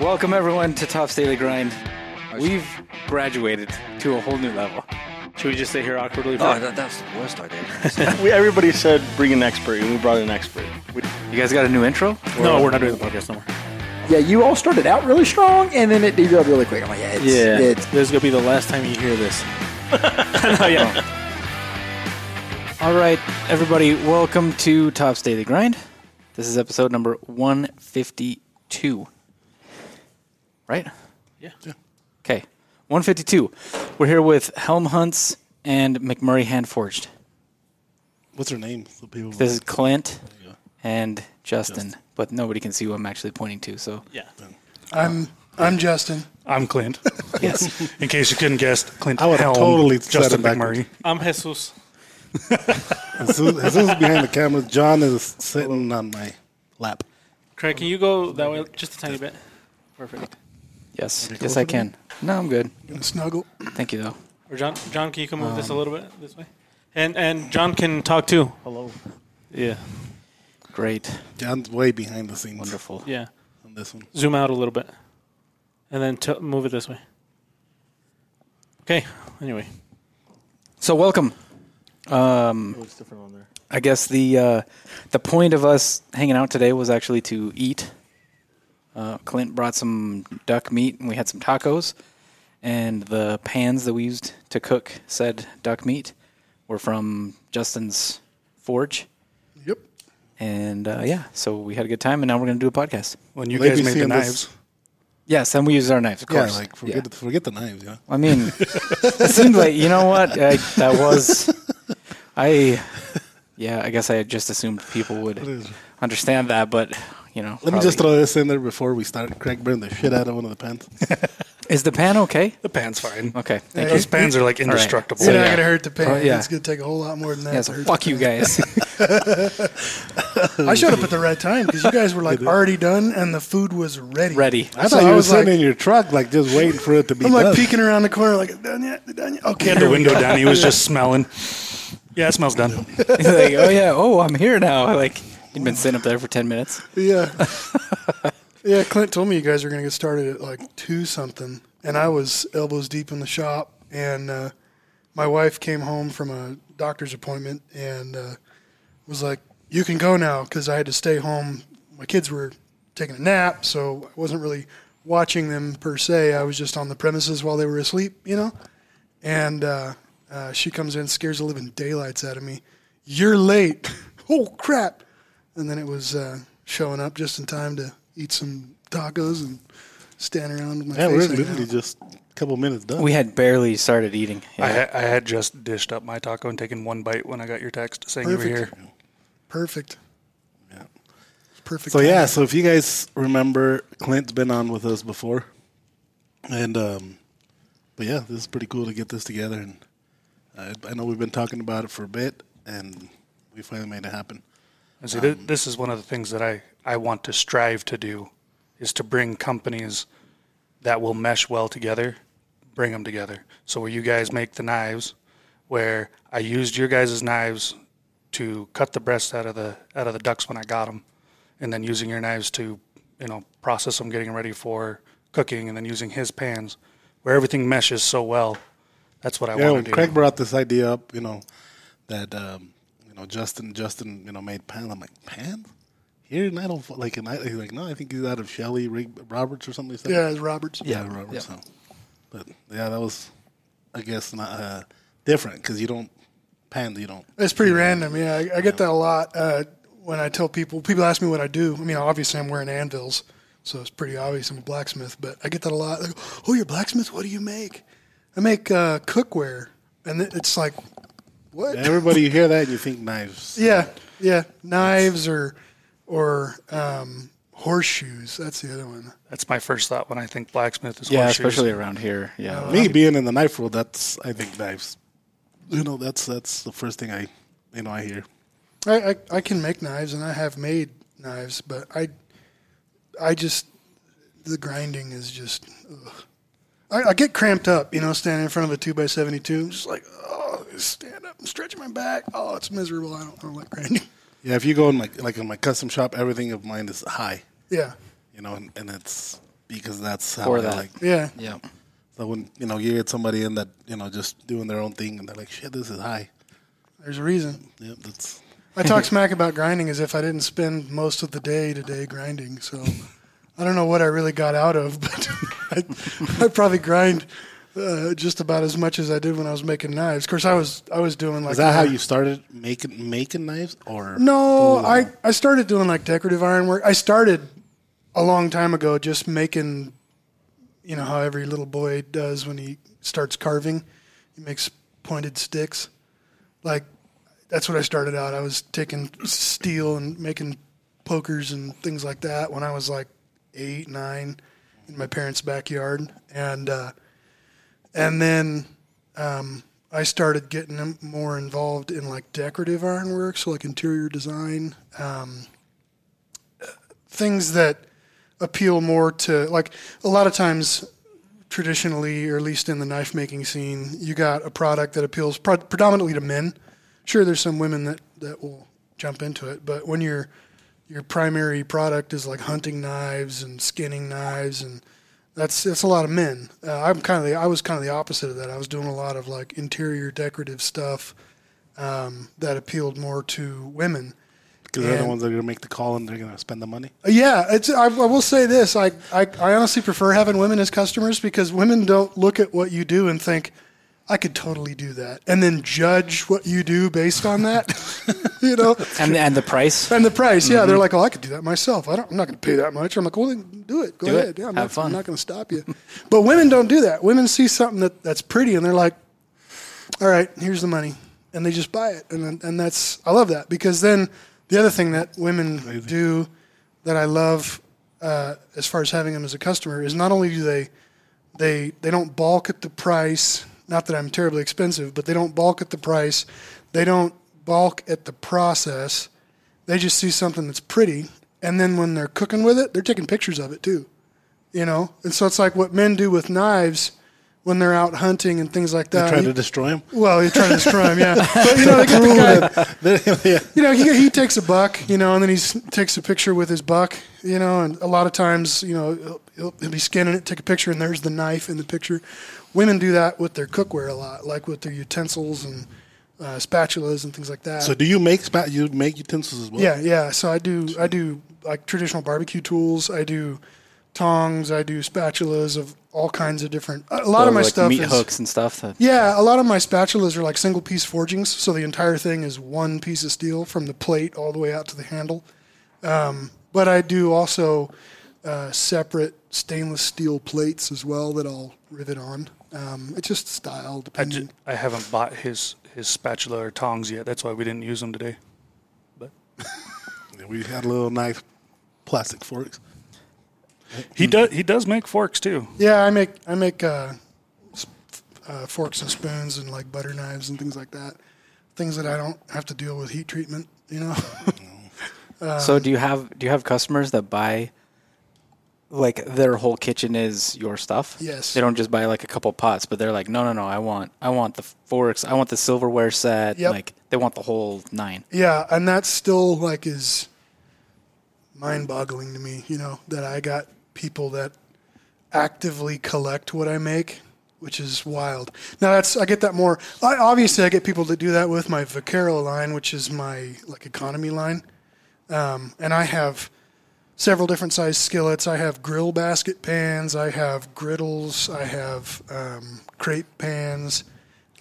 Welcome everyone to Tops Daily Grind. We've graduated to a whole new level. Should we just stay here awkwardly? For Oh, that, that's the worst idea. We, everybody said bring an expert, and we brought an expert. We, You guys got a new intro? no, we're not doing the podcast no more. Yeah, you all started out really strong, and then it derailed really quick. I'm like, yeah, it's, Yeah. it's This is gonna be the last time you hear this. no, yeah. All right, everybody, welcome to Tops Daily Grind. This is episode number 152. Right? Yeah. Okay, 152. We're here with Helm Hunts and McMurry Handforged. What's her name? So people This is Clint and Justin, but nobody can see who I'm actually pointing to, so Yeah. I'm I'm Justin. I'm Clint. yes. In case you couldn't guess, Clint I would've Helm, totally said Justin it. McMurry. I'm Jesus. Jesus, Jesus is behind the camera. John is sitting on my lap. Craig, can you go that way just a tiny bit? Perfect. Yes, yes, I can. No, I'm good. Gonna snuggle. Thank you, though. Or John, John, can you come move this a little bit this way? And and John can talk too. Hello. Yeah. Great. John's way behind the scenes Wonderful. Yeah. on this one. Zoom out a little bit, and then t- move it this way. Okay. Anyway, So, welcome. Um, what's different on there? I guess the uh, the point of us hanging out today was actually to eat. Uh, Clint brought some duck meat, and we had some tacos. And the pans that we used to cook said duck meat were from Justin's forge. Yep. And uh, yeah, so we had a good time, and now we're going to do a podcast. when you Maybe guys made the seeing this- knives, Yes, and we use our knives, of Yeah, course. like forget forget the knives. Yeah. I mean, it seemed like you know what I, that was. I, yeah, I guess I just assumed people would understand that, but you know. Let me just throw this in there before we start. Craig burned the shit out of one of the pens. Is the pan okay? the pan's fine. Okay, thank Yeah, Those pans are like indestructible. You're So, not yeah. gonna hurt the pan. Oh, yeah. It's gonna take a whole lot more than that. you. Yeah, so fuck you guys. I showed up at the right time because you guys were like already done and the food was ready. Ready. I So thought I you were was sitting like- in your truck, like just waiting for it to be I'm like done. peeking around the corner, like done yet? Done yet? Okay. He had the window go. down. He was just smelling. Yeah, it smells done. He's like, oh yeah, oh I'm here now. Like he'd been sitting up there for ten minutes. Yeah. yeah. Clint told me you guys were gonna get started at like two something, and I was elbows deep in the shop, and uh, my wife came home from a doctor's appointment and uh, was like, "You can go now," because I had to stay home. My kids were taking a nap, so I wasn't really watching them per se. I was just on the premises while they were asleep, you know. And uh, uh, she comes in, scares the living daylights out of me. You're late. oh crap! And then it was uh, showing up just in time to eat some tacos and stand around with my yeah, face. we're literally out. just a couple minutes done. We had barely started eating. Yeah. I, ha- I had just dished up my taco and taken one bite when I got your text saying you were here. Perfect. Perfect. Yeah. Perfect. So yeah, so if you guys remember, Clint's been on with us before, and um, but yeah, this is pretty cool to get this together, and I, I know we've been talking about it for a bit, and we finally made it happen. And see, thi- this is one of the things that I, I want to strive to do, is to bring companies that will mesh well together, bring them together. So where you guys make the knives, where I used your guys' knives to cut the breast out of the out of the ducks when I got them, and then using your knives to, you know, process them, getting ready for cooking, and then using his pans, where everything meshes so well. That's what I Yeah, want to do. Craig brought this idea up, you know, that um, know Justin Justin you know made Pan. I'm like Pan? here, and I don't like. And I, he's like, no, I think he's out of Shelley Rig- Roberts or something. Like that. yeah, it's Roberts. yeah, Roberts. So. But yeah, that was, I guess, not uh, different because you don't Pan, You don't. It's pretty random. Yeah, I, I get that a lot uh, when I tell people. People ask me what I do. I mean, obviously I'm wearing anvils, so it's pretty obvious I'm a blacksmith. But I get that a lot. They go, "Oh, you're a blacksmith? What do you make?" I make uh, cookware, and it's like, what? Everybody, you hear that, and you think knives. Yeah, yeah, knives or or um, horseshoes. That's the other one. That's my first thought when I think blacksmith is yeah, horseshoes. especially around here. Yeah. Me being in the knife world, that's I think knives. You know, that's that's the first thing I, you know, I hear. I, I I can make knives, and I have made knives, but I I just the grinding is just. Ugh. I, I get cramped up, you know, standing in front of a two by seventy two. Just like, oh, stand up and stretch my back. Oh, it's miserable. I don't, I don't like grinding. Yeah, if you go in my like in my custom shop, everything of mine is high. Yeah, You know, and, and it's because that's how For I that. like. Yeah. Yeah. So when you know you get somebody in that you know just doing their own thing and they're like, shit, this is high. There's a reason. Yep, that's I talk smack about grinding as if I didn't spend most of the day today grinding. So I don't know what I really got out of, but I, I probably grind uh, just about as much as I did when I was making knives. Of course, I was I was doing like is that how you started making making knives or No, Ooh. I, I started doing like decorative ironwork. I started a long time ago just making, you know, how every little boy does when he starts carving. He makes pointed sticks. Like, that's what I started out. I was taking steel and making pokers and things like that when I was like eight, nine in my parents' backyard. And, uh, and then um, I started getting more involved in like decorative ironwork, so like interior design, um, things that appeal more to like a lot of times traditionally, or at least in the knife making scene, you got a product that appeals pro- predominantly to men. Sure, there's some women that, that will jump into it, but when your your primary product is like hunting knives and skinning knives and that's that's a lot of men. Uh, I'm kind of the I was kind of the opposite of that. I was doing a lot of like interior decorative stuff um, that appealed more to women. because they're the ones that are gonna make the call and they're gonna spend the money? Uh, Yeah, it's. I, I will say this. I, I I honestly prefer having women as customers because women don't look at what you do and think, I could totally do that, and then judge what you do based on that. you know. And and the price. And the price, yeah, they're like, "Oh, I could do that myself. I don't, I'm not going to pay that much." I'm like, "Well, then do it. Go Do it. ahead. Yeah, I'm, Have not, fun. I'm not going to stop you." but women don't do that. Women see something that, that's pretty, and they're like, "All right, here's the money," and they just buy it, and and that's I love that because then the other thing that women do that I love uh, as far as having them as a customer is not only do they they they don't balk at the price. Not that I'm terribly expensive, but they don't balk at the price. They don't balk at the process. They just see something that's pretty, and then when they're cooking with it, they're taking pictures of it too. You know, and so it's like what men do with knives when they're out hunting and things like that. They that. try You- to destroy them. well, you try to destroy him, yeah. But you know, they get the guy, you know, he, he takes a buck, you know, and then he takes a picture with his buck, you know, and a lot of times, you know, he'll, he'll, he'll be scanning it, take a picture, and there's the knife in the picture. Women do that with their cookware a lot, like with their utensils and uh, spatulas and things like that. So do you make spat? You make utensils as well? yeah, yeah. So I do, I do like traditional barbecue tools. I do tongs. I do spatulas of all kinds of different. A lot of my like stuff meat is hooks and stuff. That, yeah, a lot of my spatulas are like single piece forgings, so the entire thing is one piece of steel from the plate all the way out to the handle. Um, but I do also uh, separate stainless steel plates as well that I'll rivet on. Um, it's just style I, depending. ju- I haven't bought his his spatula or tongs yet. That's why we didn't use them today. But We had a little nice plastic forks. he does he does make forks too. yeah, I make I make uh, uh, forks and spoons and like butter knives and things like that. Things that I don't have to deal with heat treatment. You know. so do you have do you have customers that buy like their whole kitchen is your stuff? Yes. They don't just buy like a couple pots, but they're like, no, no, no. I want I want the forks. I want the silverware set. Yep. Like they want the whole nine. Yeah, and that still like is mind-boggling to me. You know that I got people that actively collect what I make, which is wild. Now that's I get that more. I, obviously, I get people that do that with my Vaquero line, which is my like economy line, um, and I have several different size skillets. I have grill basket pans. I have griddles. I have um, crepe pans.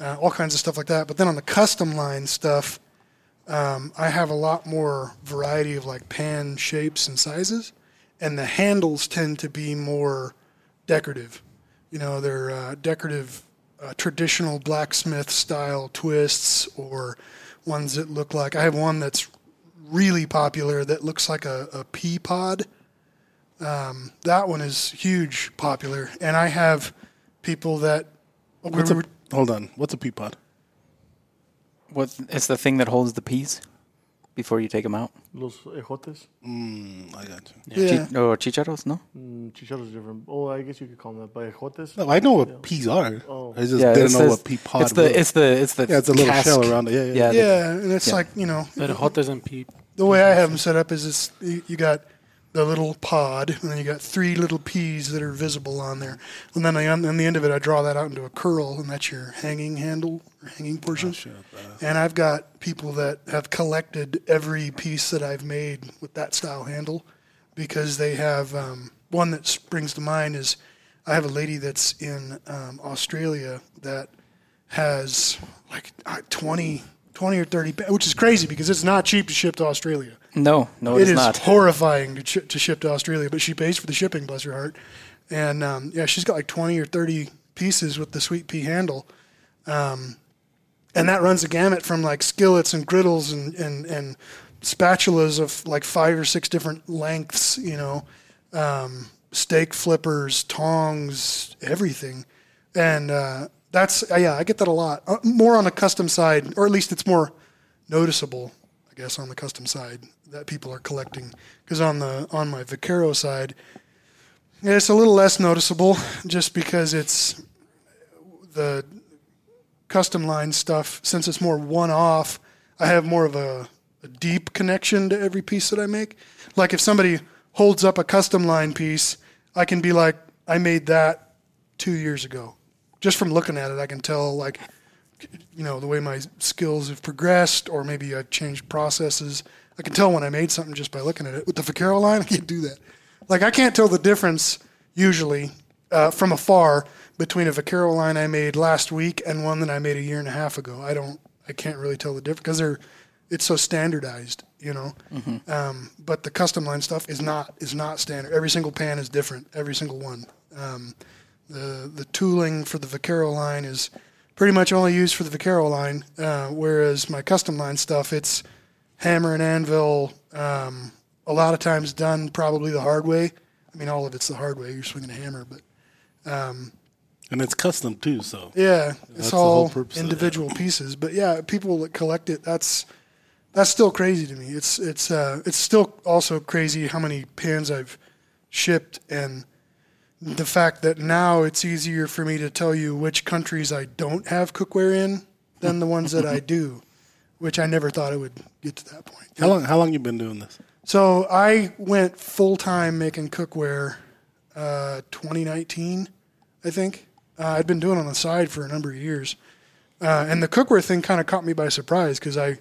Uh, all kinds of stuff like that. But then on the custom line stuff, um, I have a lot more variety of like pan shapes and sizes, and the handles tend to be more decorative. You know, they're uh, decorative, uh, traditional blacksmith style twists, or ones that look like. I have one that's really popular that looks like a, a pea pod. Um, that one is huge popular, and I have people that. we What's were- a, hold on. What's a pea pod? What? It's the thing that holds the peas before you take them out. Los ejotes, Mm, I got you. yeah. Chi- or chicharos, No. mm, chicharros is different. Oh, I guess you could call them that. But ejotes, No, I know what peas are. Oh. I just yeah, didn't know what pea pod It's the was. it's the it's the yeah, it's a little cask. shell around it. Yeah, yeah. Yeah, the- Yeah, and it's Yeah. like you know But hot doesn't Pete. the way I have them set up is it's you, you got the little pod, and then you got three little peas that are visible on there. And then I, on the end of it, I draw that out into a curl, and that's your hanging handle or hanging portion. and I've got people that have collected every piece that I've made with that style handle because they have um, one that springs to mind is I have a lady that's in um, Australia that has like uh, 20, 20 or 30, pa- which is crazy because it's not cheap to ship to Australia. No, no, It it is not. horrifying to, sh- to ship to Australia, but she pays for the shipping, bless her heart. And um, yeah, she's got like 20 or 30 pieces with the sweet pea handle. Um, and that runs the gamut from like skillets and griddles and, and, and spatulas of like five or six different lengths, you know, um, steak flippers, tongs, everything. And uh, that's, uh, yeah, I get that a lot. Uh, more on the custom side, or at least it's more noticeable, I guess, on the custom side that people are collecting. Because on the on my Vaquero side, it's a little less noticeable, just because it's the custom line stuff. Since it's more one off, I have more of a, a deep connection to every piece that I make. Like if somebody holds up a custom line piece, I can be like, I made that two years ago. Just from looking at it, I can tell like you know the way my skills have progressed or maybe i've changed processes. I can tell when i made something just by looking at it. With the vaquero line i can't do that. Like i can't tell the difference usually uh, from afar between a vaquero line i made last week and one that i made a year and a half ago. I don't i can't really tell the difference because they're it's so standardized you know? Um, but the custom line stuff is not is not standard. Every single pan is different. Every single one. Um, the the tooling for the Vaquero line is pretty much only used for the Vaquero line, uh, whereas my custom line stuff, it's hammer and anvil. Um, a lot of times done probably the hard way. I mean, all of it's the hard way. You're swinging a hammer, but And it's custom too, so yeah, it's all purpose of it. individual pieces. But yeah, people that collect it, that's that's still crazy to me. It's it's uh, it's still also crazy how many pans I've shipped and the fact that now it's easier for me to tell you which countries I don't have cookware in than the ones that I do, which I never thought I would get to that point. how long how long you been doing this? So I went full time making cookware, uh, 2019, I think. Uh, I'd been doing it on the side for a number of years, uh, and the cookware thing kind of caught me by surprise because I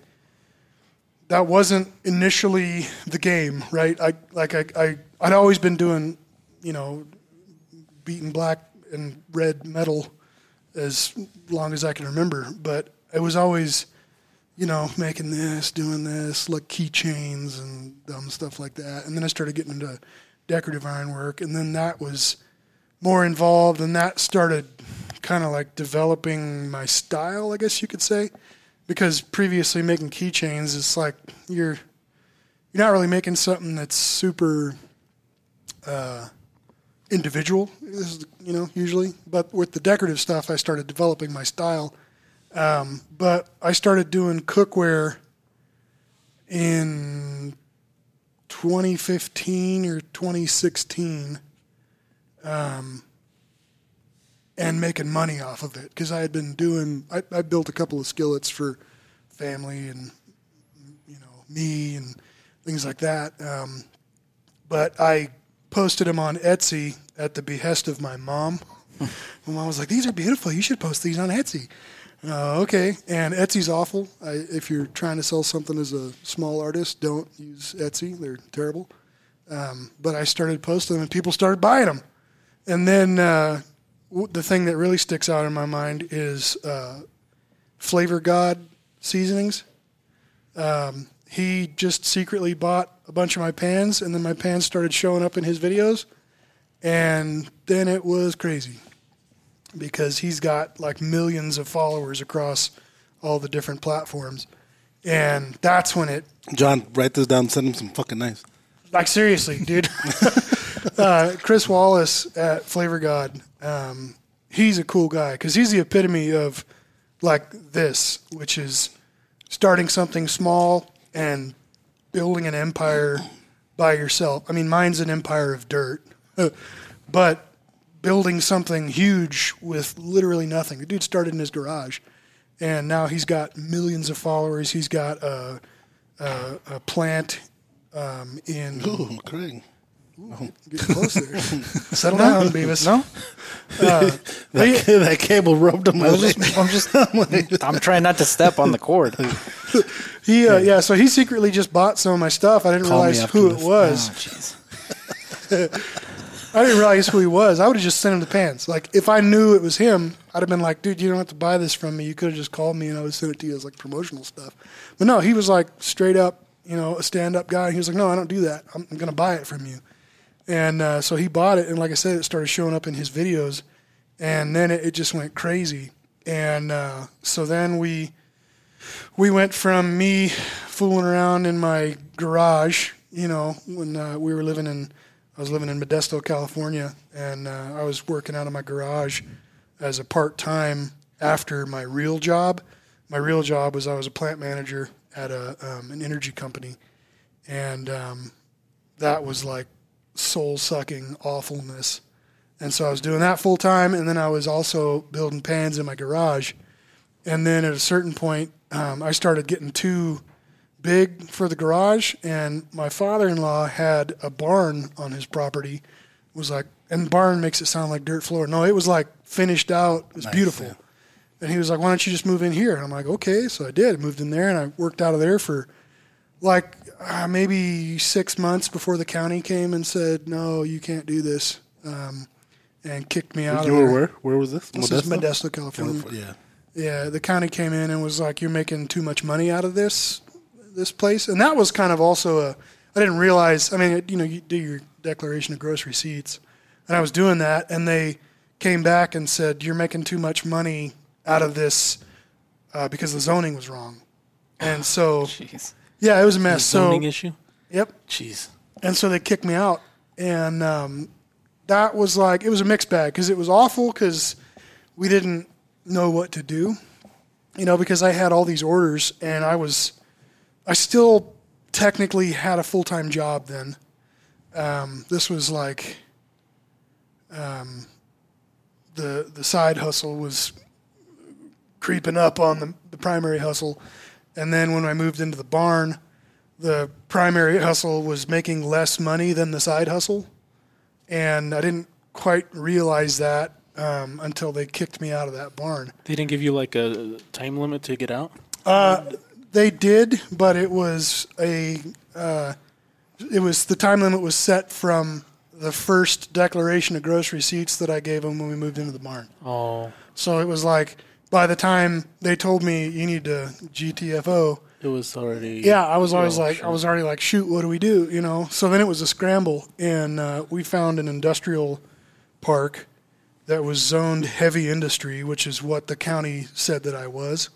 that wasn't initially the game, right? I like I, I I'd always been doing, you know, beating black and red metal as long as I can remember, but it was always you know, making this, doing this, like keychains and dumb stuff like that. And then I started getting into decorative ironwork, and then that was more involved, and that started kind of like developing my style, I guess you could say. Because previously making keychains, it's like you're you're not really making something that's super uh, individual, is- you know, usually. But with the decorative stuff, I started developing my style. Um, but I started doing cookware in 2015 or 2016 um, and making money off of it because I had been doing, I, I built a couple of skillets for family and, you know, me and things like that. Um, but I posted them on Etsy at the behest of my mom. my mom was like, "These are beautiful. You should post these on Etsy." Uh, okay, and Etsy's awful. I, if you're trying to sell something as a small artist, don't use Etsy. They're terrible. Um, but I started posting them, and people started buying them. And then uh, w- the thing that really sticks out in my mind is uh, Flavor God seasonings. Um, he just secretly bought a bunch of my pans, and then my pans started showing up in his videos, and then it was crazy because he's got like millions of followers across all the different platforms, and that's when it John, write this down. Send him some fucking knives. like seriously, dude. uh, Chris Wallace at Flavor God, um, he's a cool guy because he's the epitome of like this, which is starting something small and building an empire by yourself. I mean, mine's an empire of dirt, but building something huge with literally nothing. The dude started in his garage, and now he's got millions of followers. He's got a, a, a plant um, in Ooh, Craig. Getting close there. Settle down, Beavis. No, That, that cable rubbed on my leg. I'm just, I'm trying not to step on the cord. He, uh, yeah, so he secretly just bought some of my stuff. I didn't Call realize who it was. Oh. I didn't realize who he was. I would have just sent him the pants. Like if I knew it was him, I'd have been like, "Dude, you don't have to buy this from me. You could have just called me and I would send it to you as like promotional stuff." But no, he was like straight up, you know, a stand-up guy. He was like, "No, I don't do that. I'm, I'm going to buy it from you." And uh, so he bought it, and like I said, it started showing up in his videos, and then it, it just went crazy. And uh, so then we we went from me fooling around in my garage, you know, when uh, we were living in, I was living in Modesto, California, and uh, I was working out of my garage as a part time after my real job. My real job was I was a plant manager at a um, an energy company, and um, that was like soul sucking awfulness. And so I was doing that full time, and then I was also building pans in my garage. And then at a certain point, um, I started getting too big for the garage, and my father-in-law had a barn on his property. It was like, and barn makes it sound like dirt floor. No, it was like finished out. It was beautiful. yeah. And he was like, "Why don't you just move in here?" And I'm like, "Okay." So I did. I moved in there, and I worked out of there for like uh, maybe six months before the county came and said, "No, you can't do this," um, and kicked me out. You of were there. where? Where was this? This is Modesto, California. California. Yeah. Yeah, the county came in and was like, "You're making too much money out of this this place," and that was kind of also a. I didn't realize. I mean, you know, you do your declaration of gross receipts, and I was doing that, and they came back and said, "You're making too much money out of this uh, because the zoning was wrong," and so Jeez. Yeah, it was a mess. So zoning issue. yep, Jeez. and so they kicked me out, and um, that was like it was a mixed bag because it was awful because we didn't know what to do, you know, because I had all these orders and I was, I still technically had a full time job then. Um, this was like, um, the the side hustle was creeping up on the, the primary hustle, and then when I moved into the barn the primary hustle was making less money than the side hustle, and I didn't quite realize that um, until they kicked me out of that barn. They didn't give you like a time limit to get out. They did, but it was a uh, it was the time limit was set from the first declaration of gross receipts that I gave them when we moved into the barn. Oh, So it was like by the time they told me you need to GTFO, it was already. Yeah, I was always Oh, like. I was already like, shoot, what do we do? You know. So then it was a scramble, and uh, we found an industrial park that was zoned heavy industry, which is what the county said that I was.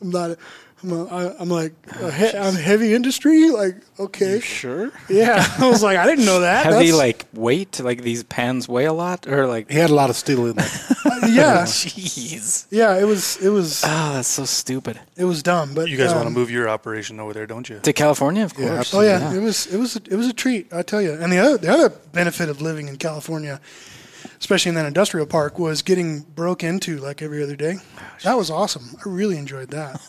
I'm not. I'm, a, I, I'm like, a he, I'm heavy industry. Like, okay, Sure. yeah. I was like, I didn't know that. Heavy That's- like weight? Like these pans weigh a lot, or like? He had a lot of steel in there. yeah, Jeez. yeah. It was, it was, Oh, that's so stupid. it was dumb. But You guys want to um, move your operation over there, don't you? To California, of Yeah, course. Oh yeah, it was it was a, it was a treat, I tell you. And the other the other benefit of living in California, especially in that industrial park, was getting broke into like every other day. That was awesome. I really enjoyed that.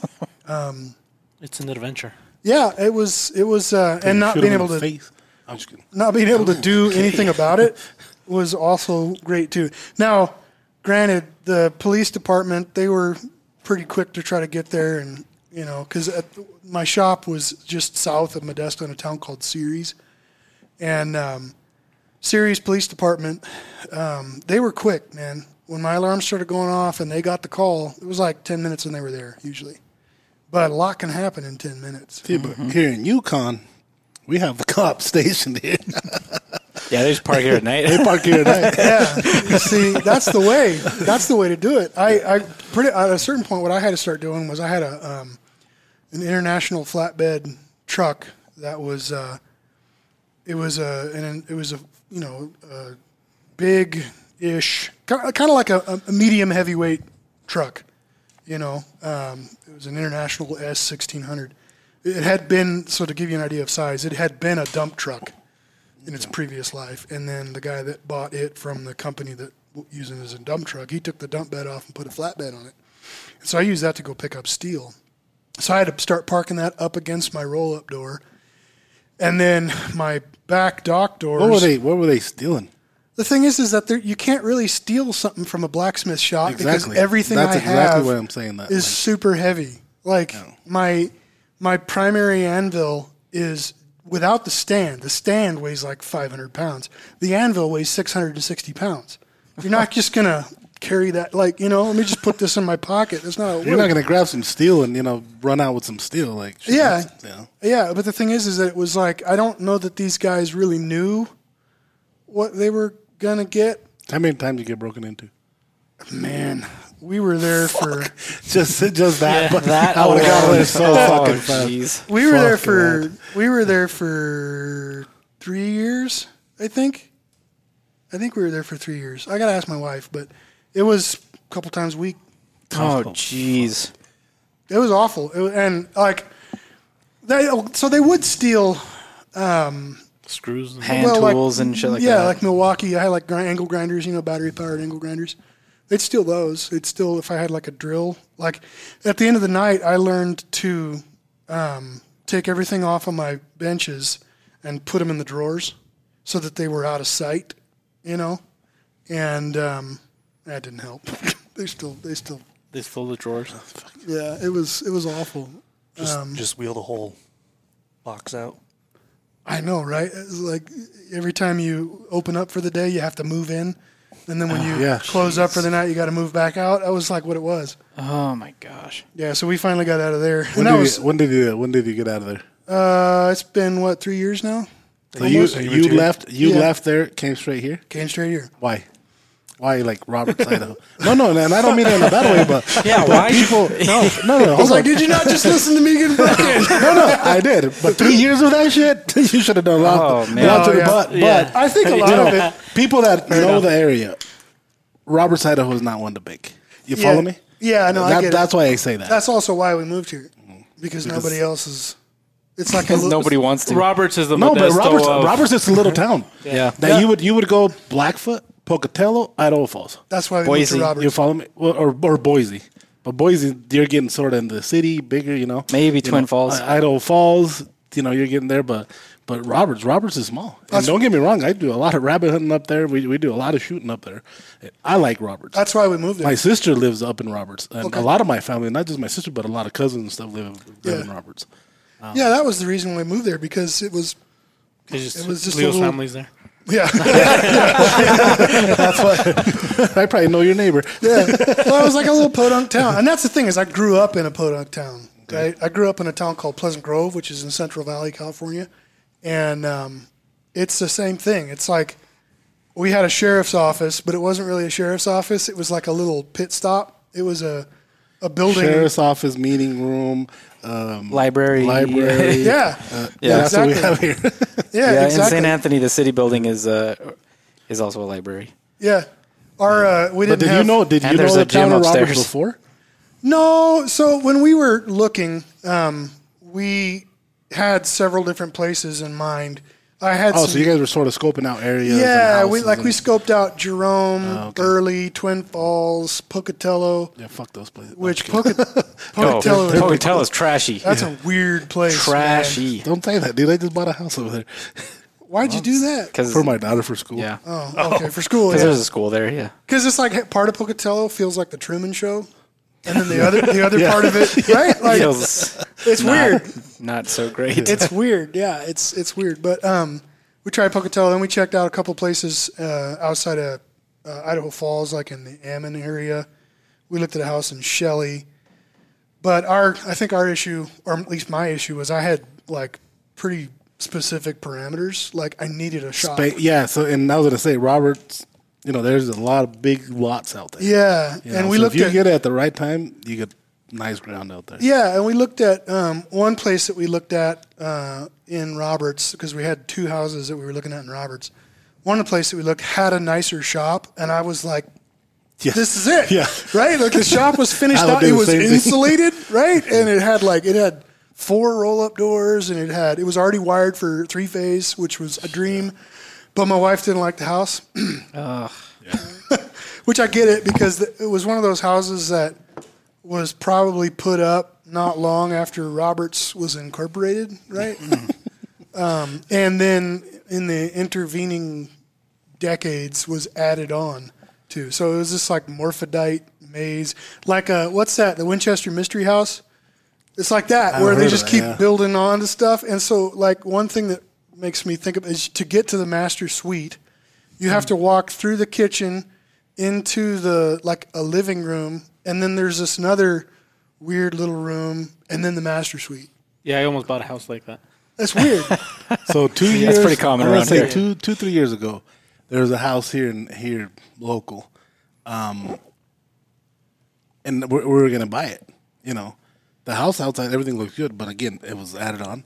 It's an adventure. Yeah, it was it was, uh, and not being able to the face. I'm just kidding. not being able to do anything about it was also great too. Now, granted, the police department they were pretty quick to try to get there, and you know, because my shop was just south of Modesto in a town called Ceres, and um, Ceres Police Department, um, they were quick, man. When my alarm started going off and they got the call, it was like ten minutes and they were there usually. But a lot can happen in ten minutes. See, but here in Ucon, we have the cop stationed here. Yeah, they just park here at night. they park here at night. yeah. You see, that's the way. That's the way to do it. I, I pretty at a certain point, what I had to start doing was I had a um, an international flatbed truck that was uh, it was a and it was a you know a big ish kind of like a, a medium heavyweight truck. You know, um, it was an international S sixteen hundred. It had been so to give you an idea of size, it had been a dump truck in its previous life, and then the guy that bought it from the company that using it as a dump truck, he took the dump bed off and put a flatbed on it. And so I used that to go pick up steel. So I had to start parking that up against my roll-up door, And then my back dock doors. What were they? What were they stealing? The thing is, is that there, you can't really steal something from a blacksmith shop Exactly. because everything That's I exactly have why I'm saying that. is Like- super heavy. Like my my primary anvil is without the stand. The stand weighs like 500 pounds. The anvil weighs 660 pounds. You're not just gonna carry that. Like you know, let me just put this in my pocket. That's not. How You're not gonna grab some steel and you know run out with some steel like shit, Yeah. that's- you know. Yeah, but the thing is, is that it was like I don't know that these guys really knew what they were gonna get. How many times you get broken into? Man, we were there for Just just that. but that I would have got alone. there so Oh, fucking fast. jeez. we were there for hell. we were there for three years, I think. I think we were there for three years. I gotta ask my wife, but it was a couple times a week. Oh, jeez. It was awful, it was, and like they so they would steal um, Screws. And Hand well, like- tools and shit like yeah, that. like Milwaukee. I had like angle grinders, you know, battery powered angle grinders. They'd steal those. They'd steal if I had like a drill. Like at the end of the night, I learned to um, take everything off of my benches and put them in the drawers so that they were out of sight, you know. And um, that didn't help. they still, they still, they stole the drawers. yeah. It was, it was awful. Just Um, just wheel the whole box out. I know, right? It's like every time you open up for the day, you have to move in, and then when you yeah. close up for the night, you got to move back out. That was like what it was. oh my gosh. Yeah, so we finally got out of there, When did, was you, when did you when did you get out of there? uh, it's been what three years now. So you you left you Yeah. left there, came straight here. Came straight here. Why? Why like Robert Idaho? Uh, no, no, and I don't mean it in a bad way, but Yeah, but why? people? No, no, no. I was like, did you not just listen to me getting broken? no, no, I did. But three years of that shit, you should have done a lot. Oh, man. lot to Oh, the yeah. butt. But Yeah. I think a lot you know, of it. people that know the area, Robert Idaho is not one to bake. You Yeah. follow me? Yeah, no, I That- get it. that's why I say that. That's also why we moved here because, nobody else is. It's like a Because little, nobody wants to. Roberts is the no, but Robert's of- Robert's just a little town. Yeah. That you would you would go Blackfoot, Pocatello, Idaho Falls. That's why we Boise. moved to You follow me? Well, or or Boise. But Boise, you're getting sort of in the city, bigger, you know. Maybe You Twin know, Falls. I- Idaho Falls, you know, you're getting there, but but Roberts, Roberts is small. And That's- don't get me wrong, I do a lot of rabbit hunting up there. We we do a lot of shooting up there. I like Roberts. That's why we moved there. my sister lives up in Roberts, and Okay. a lot of my family, not just my sister, but a lot of cousins and stuff live, live Yeah. in Roberts. yeah, that was the reason we moved there because it was They just, It was just a Leo's little- family's there. Yeah. Yeah. that's what I probably know your neighbor. Yeah. Well, it was like a little podunk town. And that's the thing is I grew up in a podunk town. Right? I grew up in a town called Pleasant Grove, which is in Central Valley, California. And um, it's the same thing. It's like we had a sheriff's office, but it wasn't really a sheriff's office. It was like a little pit stop. It was a a building. Sheriff's office, meeting room, um, Library. library. Yeah. Uh, Yeah, yeah, that's what we have here. Yeah, Yeah, in. St. Anthony, the city building is uh, is also a library. Yeah. Our uh, we didn't But did have you know? Did And you there's know a the town gym of Roberts upstairs. before? No, so when we were looking, um, we had several different places in mind. I had Oh, some, so you guys were sort of scoping out areas. yeah, and we houses like we scoped out Jerome, Oh, okay. Burley, Twin Falls, Pocatello, Yeah, fuck those places. which I'm. Poca- Pocatello. Oh, is- Pocatello is trashy. That's a weird place. man. trashy. Don't say that, dude. I just bought a house over there Why'd you do that? Because for my daughter for school. yeah, Oh, okay, for school. because Yeah. there's a school there. Yeah. Because it's like part of Pocatello feels like the Truman Show, and then the other the other part of it, right? Like Feels it's not, weird. Not so great. it's weird. Yeah, it's it's weird. But um, we tried Pocatello, then we checked out a couple places uh, outside of uh, Idaho Falls, like in the Ammon area. We looked at a house in Shelley. But our, I think our issue, or at least my issue, was I had like pretty specific parameters. Like I needed a shop. Ba- yeah. So, and I was gonna say, Roberts. You know, there's a lot of big lots out there. Yeah, You and know, we so looked if you at get it at the right time, you get nice ground out there. Yeah, and we looked at um, one place that we looked at uh, in Roberts because we had two houses that we were looking at in Roberts. One of the places that we looked had a nicer shop, and I was like, Yeah. "This is it." Yeah. right. Like the shop was finished out; it was insulated, right, and it had like it had four roll-up doors, and it had it was already wired for three phase, which was a dream. But my wife didn't like the house. Which I get it because it was one of those houses that was probably put up not long after Roberts was incorporated, right? Um, and then in the intervening decades was added on too. So it was just like morphodite maze, like uh, what's that? The Winchester Mystery House. It's like that I've where they just that, keep yeah. building on to stuff. And so like one thing that makes me think of is to get to the master suite, you have to walk through the kitchen into the like a living room, and then there's this another weird little room, and then the master suite. Yeah, I almost bought a house like that. That's weird. So two years. That's pretty common I'm around say here. two, two, three years ago, there was a house here in here local, um, and we we were gonna buy it. You know, the house outside everything looked good, but again, it was added on.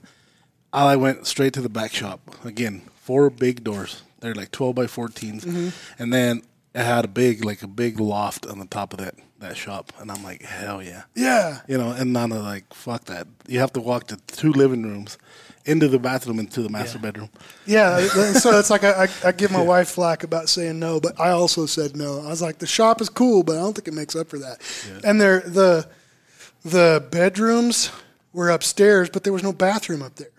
I went straight to the back shop again. Four big doors. They're like twelve by 14s, Mm-hmm. and then it had a big like a big loft on the top of that that shop, and I'm like, hell yeah. yeah. You know, and Nana like, fuck that. You have to walk to two living rooms, into the bathroom, into the master bedroom. Yeah, so it's like I, I, I give my wife flack about saying no, but I also said no. I was like, the shop is cool, but I don't think it makes up for that. And there, the the bedrooms were upstairs, but there was no bathroom up there,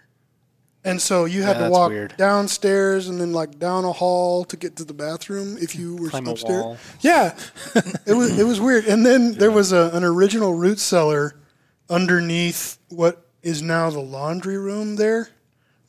and so you had Yeah, to walk weird. downstairs and then like down a hall to get to the bathroom if you were Climb a upstairs. wall. Yeah, it was it was weird. And then there was a, an original root cellar underneath what is now the laundry room there.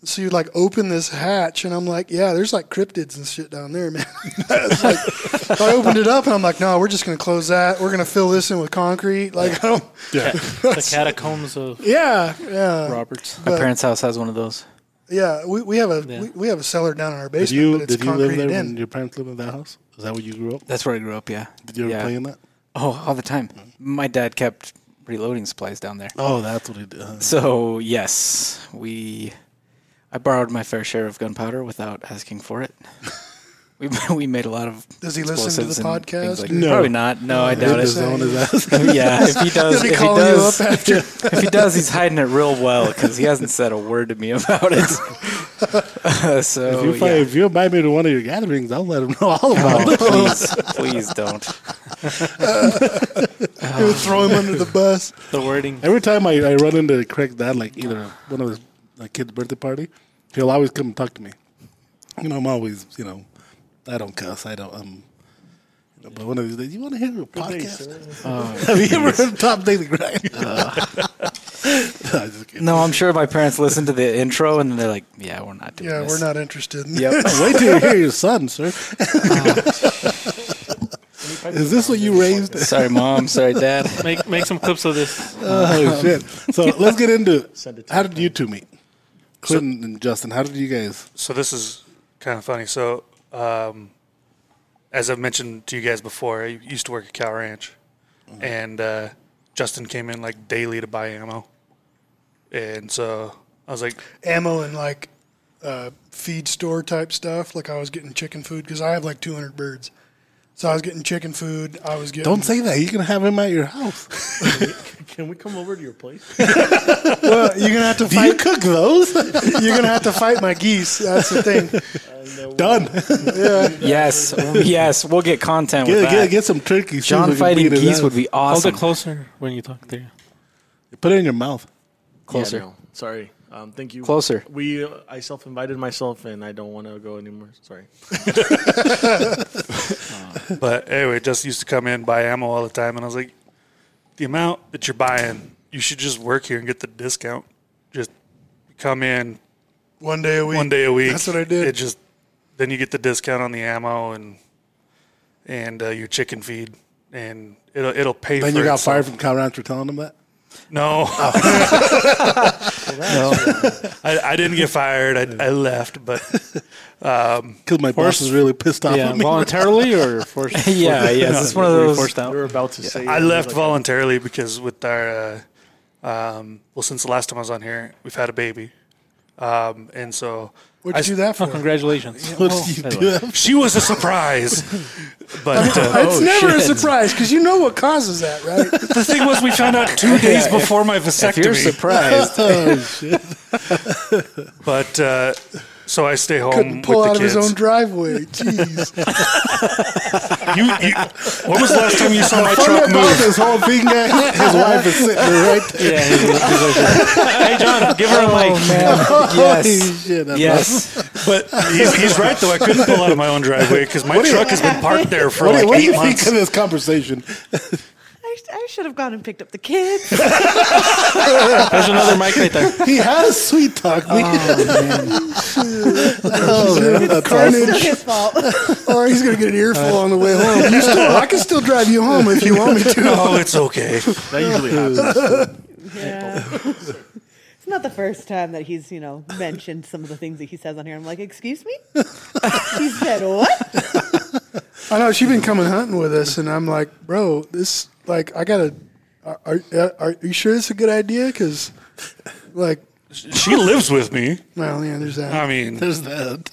So you'd like open this hatch, and I'm like, yeah, there's like cryptids and shit down there, man. It's like, so I opened it up, and I'm like, no, we're just gonna close that. We're gonna fill this in with concrete. Like, I don't. Yeah. The catacombs of Yeah, yeah, Roberts. My parents' house has one of those. Yeah. We, we have a Yeah. we, we have a cellar down in our Did basement, you but it's did you live there concreted when your parents lived in that house? Is that where you grew up? That's where I grew up. Yeah. Did you ever yeah. play in that? Oh, all the time. My dad kept reloading supplies down there. Oh, that's what he did. huh? So yes, we. I borrowed my fair share of gunpowder without asking for it. we we made a lot of. Does he listen to the podcast? Like No. Probably not. No, I doubt it. own his ass. yeah, if he does, if he calling you does, up after. if he does, he's hiding it real well because he hasn't said a word to me about it. so if you find, yeah. if you invite me to one of your gatherings, I'll let him know all about Oh, it. please, please don't. He'll throw him under the bus. The wording. Every time I, I run into Craig's dad, like either one of his like kid's birthday party, he'll always come and talk to me. You know, I'm always, you know, I don't cuss. I don't. Um, but one of these days, you want to hear a podcast? Uh, Have you ever heard Top Daily Grind? Uh, no, I'm. No, I'm sure my parents listen to the intro and they're like, "Yeah, we're not doing Yeah, this." we're not interested. Yep. Wait till you hear your son, sir. Uh, is this what you raised? Sorry, mom. Sorry, dad. Make make some clips of this. Oh shit! So let's get into Send it to how did you two meet? Clinton and Justin. How did you guys? So this is kind of funny. So, um, as I've mentioned to you guys before, I used to work at Cal Ranch, and uh, Justin came in like daily to buy ammo, and so I was like, ammo and like uh, feed store type stuff. Like I was getting chicken food because I have like 200 birds. So I was getting chicken food. I was getting. Don't say that. You can have him at your house. Can we come over to your place? Well, you're gonna have to Do you fight. cook those? you're gonna have to fight my geese. That's the thing. Done. Yes, yes, we'll get content with Get, that. get, get some turkey. shoes John we can fighting beat his geese ass. would be awesome. Hold awesome. it closer when you talk there. Put it in your mouth. Closer. Yeah, no. Sorry. Um, thank you. Closer. We, uh, I self-invited myself, and I don't want to go anymore. Sorry. but anyway, just used to come in buy ammo all the time, and I was like, the amount that you're buying, you should just work here and get the discount. Just come in One day a week. one day a week. That's what I did. It just then you get the discount on the ammo and and uh, your chicken feed, and it'll it'll pay. For it. Then for you got itself. fired from Cal Ranch for telling them that. No, No. I, I didn't get fired. I, I left, but Because my boss Forced- is really pissed off Yeah, at me. voluntarily or forced? yeah, yes, it's one of Were you those. forced out. We were about to say. I left like- voluntarily because with our uh, um, well, since the last time I was on here, we've had a baby, um, and so What'd I- you do that for? Oh, congratulations. What did you do? she was a surprise. but uh, it's never a surprise because you know what causes that, right? the thing was, we found out two days Yeah, if- before my If you're surprised, Oh shit! But uh, so I stay home Couldn't pull with out the of his own driveway. Jeez. You, you, when was the last time you saw my truck about move? this whole thing, guy, his wife is sitting there right there. Yeah. He's, he's like, hey, John, give her a oh, mic. yes. Holy shit, Yes. But he's, he's right though. I couldn't pull out of my own driveway because my What do you- truck has been parked there for What, do like you- what do eight you think months. of this conversation? I, I should have gone and picked up the kids. There's another mic right there. He had a sweet talk. We- Oh, man, oh, that's It's awesome. still his fault. or he's gonna get an earful on the way home. You still, I can still drive you home if you want me to. Oh, it's okay. That usually happens. Yeah. It's not the first time that he's, you know, mentioned some of the things that he says on here. I'm like, excuse me? he said what? I know she's been coming hunting with us, and I'm like, bro, this like I gotta. Are, are, are you sure it's a good idea? Because, like, She lives with me. well, yeah, there's that. I mean, There's that.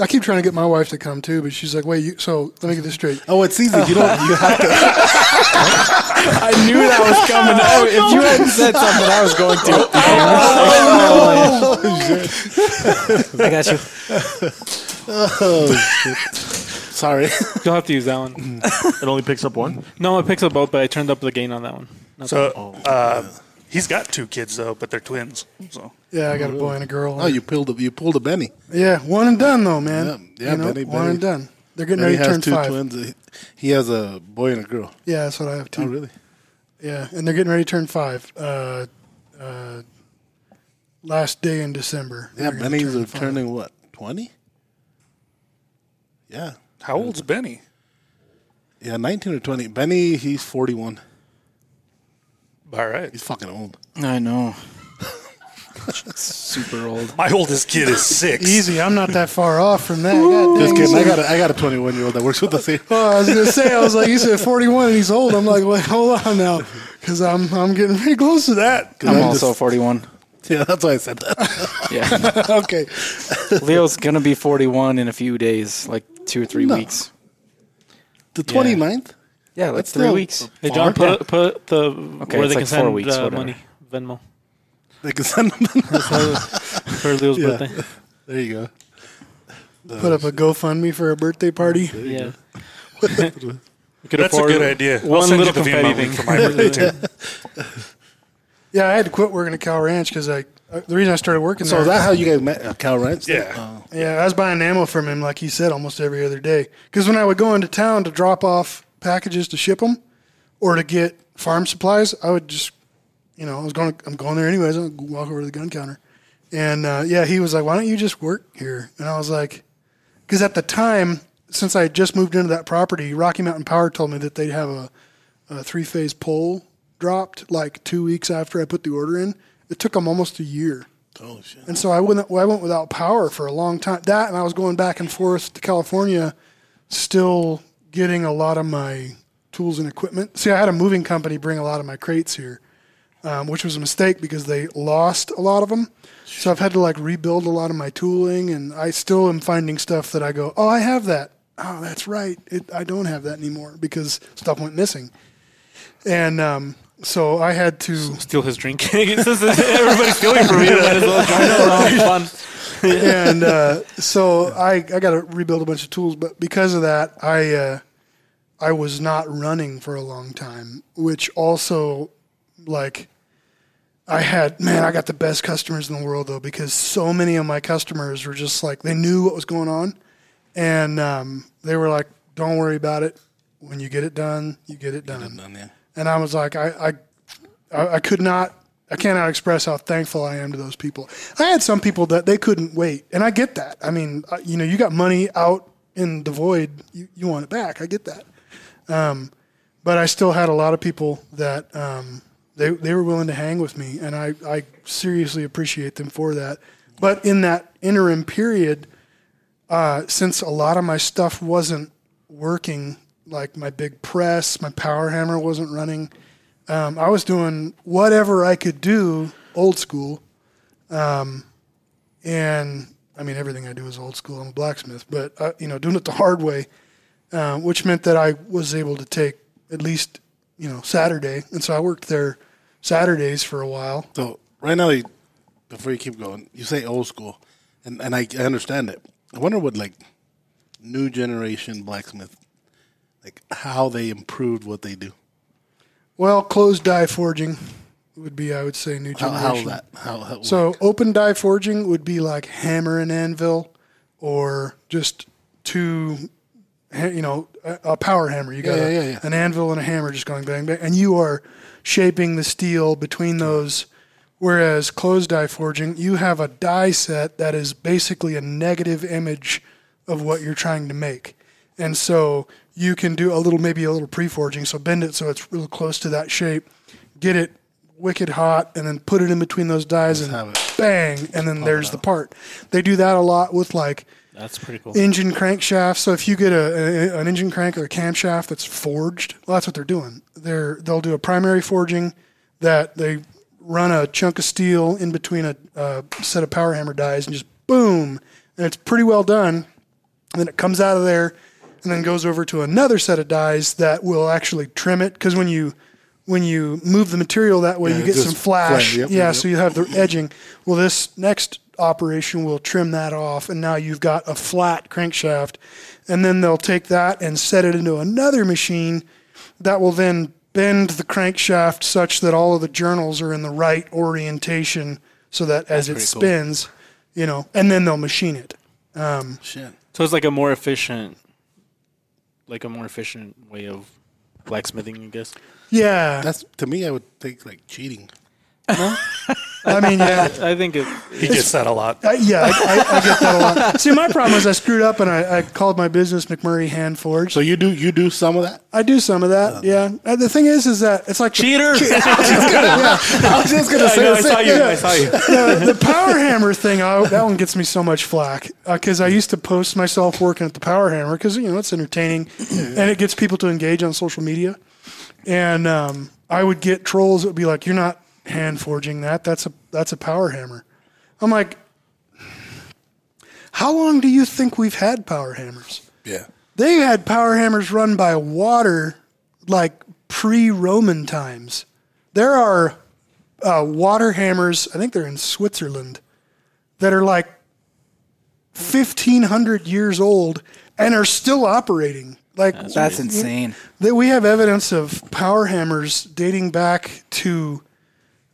I keep trying to get my wife to come too, but she's like, wait, you, so let me get this straight. Oh, it's easy. You don't. You have to. I knew that was coming. Oh, if you hadn't said something, I was going to. oh, I got you. Oh shit. Sorry. You'll have to use that one. It only picks up one. No, it picks up both, but I turned up the gain on that one. Not so uh, he's got two kids though, but they're twins. So Yeah, I got a boy and a girl. Oh, you pulled a you pulled a Benny. yeah, one and done though, man. Yeah, yeah, You know, Benny- one Benny- and done. They're getting Benny ready to has turn two five. twins. He has a boy and a girl. Yeah, that's what I have too. Oh, really? Yeah, and they're getting ready to turn five. Uh, uh, last day in December. Yeah, They're gonna Benny's turn are five. turning what? Twenty? Yeah. How old's Benny? Yeah, nineteen or twenty. Benny, he's forty-one. All right. He's fucking old. I know. Super old. My oldest kid is six. Easy, I'm not that far off from that. God Just kidding. I got a, I got a twenty-one-year-old that works with us here. Oh, I was gonna say, I was like, you said 41 and he's old. I'm like, wait, hold on now, because I'm I'm getting pretty close to that. I'm I'm also just- 41. Yeah, that's why I said that. Yeah. okay, Leo's going to be 41 in a few days, like two or three No. weeks. The 29th? Yeah, like That's three still weeks. Hey, John, far. put, put the Okay, where it's they like can four send weeks, uh, whatever. money, Venmo, They can send them. for Leo's Yeah. birthday. there you go. put up a GoFundMe for a birthday party. Yeah. We could That's a afford good idea. I'll One send you little the confetti Venmo thing link for my birthday too. Yeah, I had to quit working at Cal Ranch because I uh, the reason I started working there. So there. is that how you guys met at Cal Ranch? Yeah. Oh. Yeah, I was buying ammo from him, like he said, almost every other day. Because when I would go into town to drop off packages to ship them, or to get farm supplies, I would just, you know, I was going, I'm going there anyways. I'll walk over to the gun counter, and uh, yeah, he was like, "Why don't you just work here?" And I was like, because at the time, since I had just moved into that property, Rocky Mountain Power told me that they'd have a, a three phase pole dropped like two weeks after I put the order in. It took them almost a year. Oh, shit. And so I went, I went without power for a long time. That, and I was going back and forth to California, still getting a lot of my tools and equipment. See, I had a moving company bring a lot of my crates here, um, which was a mistake because they lost a lot of them. So I've had to like rebuild a lot of my tooling, and I still am finding stuff that I go, oh, I have that. Oh, that's right. It, I don't have that anymore because stuff went missing. And um, so I had to. steal his drink. Since Everybody's stealing from me. Might as well join fun. and uh, so I, I got to rebuild a bunch of tools, but because of that, I uh, I was not running for a long time, which also like I had man, I got the best customers in the world though because so many of my customers were just like they knew what was going on, and um, they were like, "Don't worry about it. When you get it done, you get it done." Done, yeah. And I was like, I, I, I could not, I cannot express how thankful I am to those people. I had some people that they couldn't wait, and I get that. I mean, uh, you know, you got money out in the void, you, you want it back. I get that. Um, but I still had a lot of people that um, they they were willing to hang with me, and I I seriously appreciate them for that. But in that interim period, uh, since a lot of my stuff wasn't working, like my big press, my power hammer wasn't running, um, I was doing whatever I could do old school. Um, and I mean, everything I do is old school. I'm a blacksmith, but, uh, you know, doing it the hard way, uh, which meant that I was able to take at least, you know, Saturday. And so I worked there Saturdays for a while. So right now, you- before you keep going, you say old school. and and I, I understand it. I wonder what like new generation blacksmith, like how they improved what they do. Well, closed die forging would be, I would say, new generation. how that? How, how So open die forging would be like hammer and anvil, or just two, you know, a, power hammer. You got Yeah, a- yeah, yeah, yeah. an anvil and a hammer just going bang bang, and you are shaping the steel between those. Whereas closed die forging, you have a die set that is basically a negative image of what you're trying to make, and so you can do a little, maybe a little pre-forging. So bend it so it's real close to that shape, get it wicked hot, and then put it in between those dies have and it. bang, and then there's the part. They do that a lot with like That's pretty cool. engine crankshaft. So if you get a, a an engine crank or a camshaft that's forged, well, that's what they're doing. They're they'll do a primary forging that they run a chunk of steel in between a, a set of power hammer dies and just boom, and it's pretty well done. And then it comes out of there and then goes over to another set of dies that will actually trim it because when you when you move the material that way, Yeah, you get some flash. flash, yep, yeah, yep, so you have the edging. Well, this next operation will trim that off, and now you've got a flat crankshaft. And then they'll take that and set it into another machine that will then bend the crankshaft such that all of the journals are in the right orientation so that as it pretty cool. spins, you know, and then they'll machine it. Um, shit. So it's like a more efficient, like a more efficient way of blacksmithing, I guess. Yeah. That's to me. I would think like cheating. I mean, yeah. I think it. He gets that a lot. Uh, yeah, I, I, I get that a lot. See, my problem is I screwed up and I, I called my business McMurry Hand Forge. So you do you do some of that? I do some of that. Yeah. Uh, the thing is, is that it's like the- Cheater! I was just gonna I, say know, I saw you. thing. I saw you. the, the power hammer thing. I, that one gets me so much flack because I used to post myself working at the power hammer because you know it's entertaining and it gets people to engage on social media. And um, I would get trolls that would be like, "You're not hand forging that. That's a that's a power hammer." I'm like, "How long do you think we've had power hammers?" Yeah. They had power hammers run by water like pre Roman times. There are uh, water hammers, I think they're in Switzerland, that are like 1,500 years old and are still operating. Like That's insane. that we have evidence of power hammers dating back to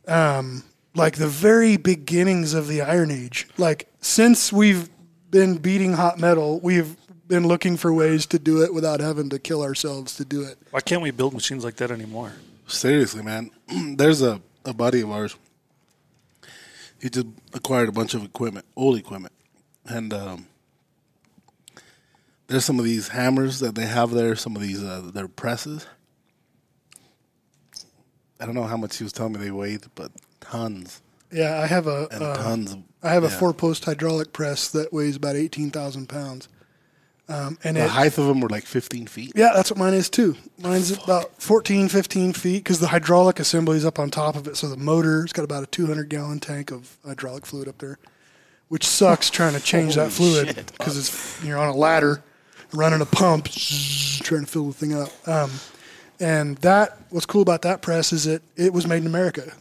um, like the very beginnings of the Iron Age. Like since we've been beating hot metal, we've been looking for ways to do it without having to kill ourselves to do it. Why can't we build machines like that anymore? Seriously, man. There's a, a buddy of ours. He just acquired a bunch of equipment, old equipment, and um, there's some of these hammers that they have there. Some of these uh, their presses. I don't know how much he was telling me they weighed, but tons Yeah, I have a and uh, tons. Of, I have a four post hydraulic press that weighs about eighteen thousand pounds. Um, and The it, height of them were like 15 feet. Yeah, that's what mine is too. Mine's about 14, 15 feet because the hydraulic assembly is up on top of it. So the motor, it's got about a 200 gallon tank of hydraulic fluid up there, which sucks trying to change that fluid because it's you're on a ladder running a pump trying to fill the thing up. Um, and that what's cool about that press is it it was made in America.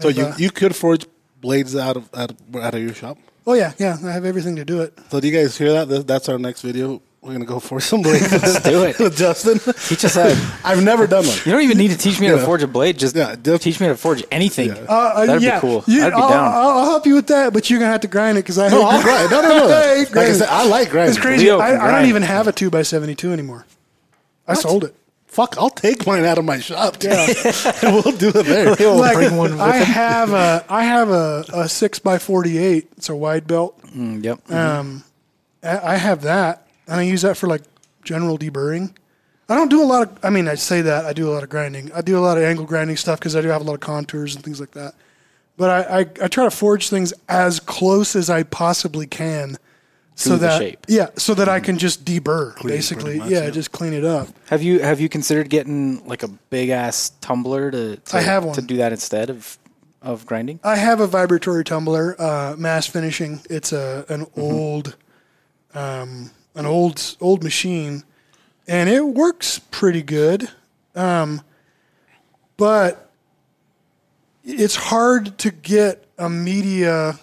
So you by- you could forge blades out of out of, out of your shop. oh yeah yeah I have everything to do it. So do you guys hear that? That- That's our next video. We're gonna go forge some blades. Let's do it. with Justin. Teach us how. I've never done one. You don't even need to teach me how to forge a blade. Just, Yeah, just- teach me how to forge anything. Uh, uh, That'd yeah, be cool. you- I'd be I'll, down. I'll, I'll help you with that, but you're gonna have to grind it because I No, hate I'll grind. No, no, no. I like I grinding. said, I like grinding. It's crazy. I, can I don't even have a two by seventy two anymore. I sold it. Fuck, I'll take mine out of my shop. Dude. and we'll do it there. Like I have a I have a, a six by forty eight. It's a wide belt. Mm, yep. Um, I I have that, and I use that for like general deburring. I don't do a lot of. I mean, I say that I do a lot of grinding. I do a lot of angle grinding stuff because I do have a lot of contours and things like that. But I, I, I try to forge things as close as I possibly can, so the that shape. yeah, so that I can just deburr Clean basically. much, yeah, yeah. just clean it up. Have you have you considered getting like a big ass tumbler to, to I have one. to do that instead of of grinding? I have a vibratory tumbler, uh, mass finishing. It's a an old, um, an old old machine, and it works pretty good. Um, but it's hard to get a media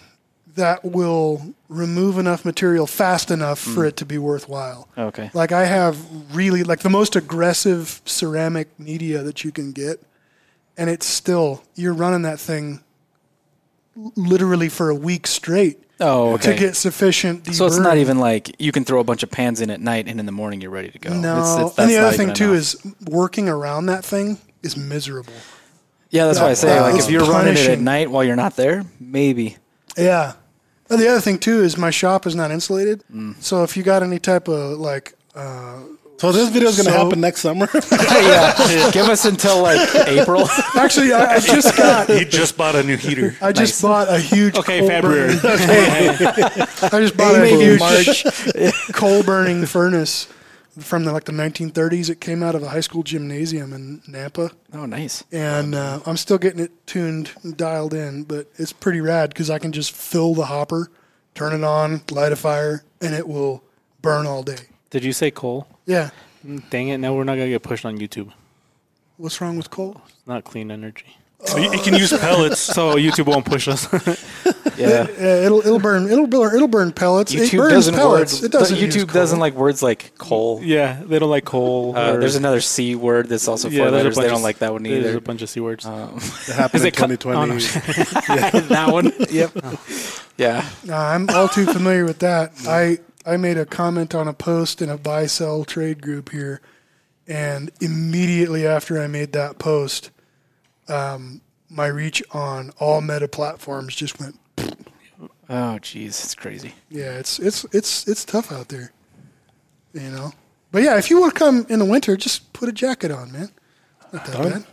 that will remove enough material fast enough for mm. it to be worthwhile. Okay. Like I have really like the most aggressive ceramic media that you can get, and it's still you're running that thing literally for a week straight Oh, okay. to get sufficient. so it's not even like you can throw a bunch of pans in at night and in the morning you're ready to go. no. It's- it's- and the other thing too enough. is working around that thing is miserable. yeah, that's why I say that- like if you're running it at night while you're not there, maybe. Yeah. And the other thing too is my shop is not insulated, Mm. so if you got any type of like. Uh, So this video is going to So- happen next summer. yeah, give us until like April. actually, I, I just got He just bought a new heater. I just bought a huge Okay, coal February. burning- I just bought a huge March. coal burning furnace from the, like the 1930s. It came out of a high school gymnasium in Nampa, Oh, nice. and uh, I'm still getting it tuned, and dialed in. But it's pretty rad because I can just fill the hopper, turn it on, light a fire, and it will burn all day. Did you say coal? Yeah. Dang it! Now we're not gonna get pushed on YouTube. What's wrong with coal? It's not clean energy. You, you can use pellets. So YouTube won't push us. Yeah. Uh, it'll it'll burn it'll burn it'll burn pellets. it YouTube burns doesn't pellets. word, it doesn't. YouTube doesn't like words like coal. yeah, they don't like coal. Uh, there's another C word that's also four yeah, there's letters. They don't of- like that one either. There's either. a bunch of c words. Um, it happened in it 2020. oh, no. that one. Yep. Yeah. No, I'm all too familiar with that. I I made a comment on a post in a buy sell trade group here, and immediately after I made that post, um, my reach on all meta platforms just went. Oh, jeez, it's crazy. Yeah, it's it's it's it's tough out there, you know. But yeah, if you want to come in the winter, just put a jacket on, man. Not that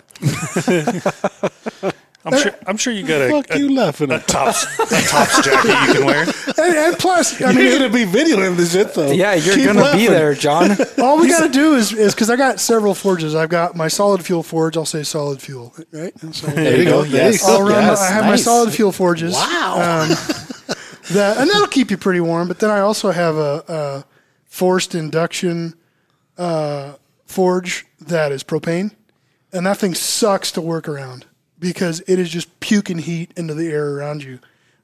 bad. I'm sure. I'm sure you got a, Fuck a, you laughing a at? tops a tops jacket you can wear. And, and plus, I mean, You're going to be videoing this shit though. Yeah, you're Keep gonna laughing. be there, John. all we got to do is is because I got several forges. I've got my solid fuel forge. I'll say solid fuel, right? And so There you go. Yes. I'll run. Yes, I have my solid fuel forges. Wow. Um, that and that'll keep you pretty warm. But then I also have a, a forced induction uh, forge that is propane, and that thing sucks to work around because it is just puking heat into the air around you.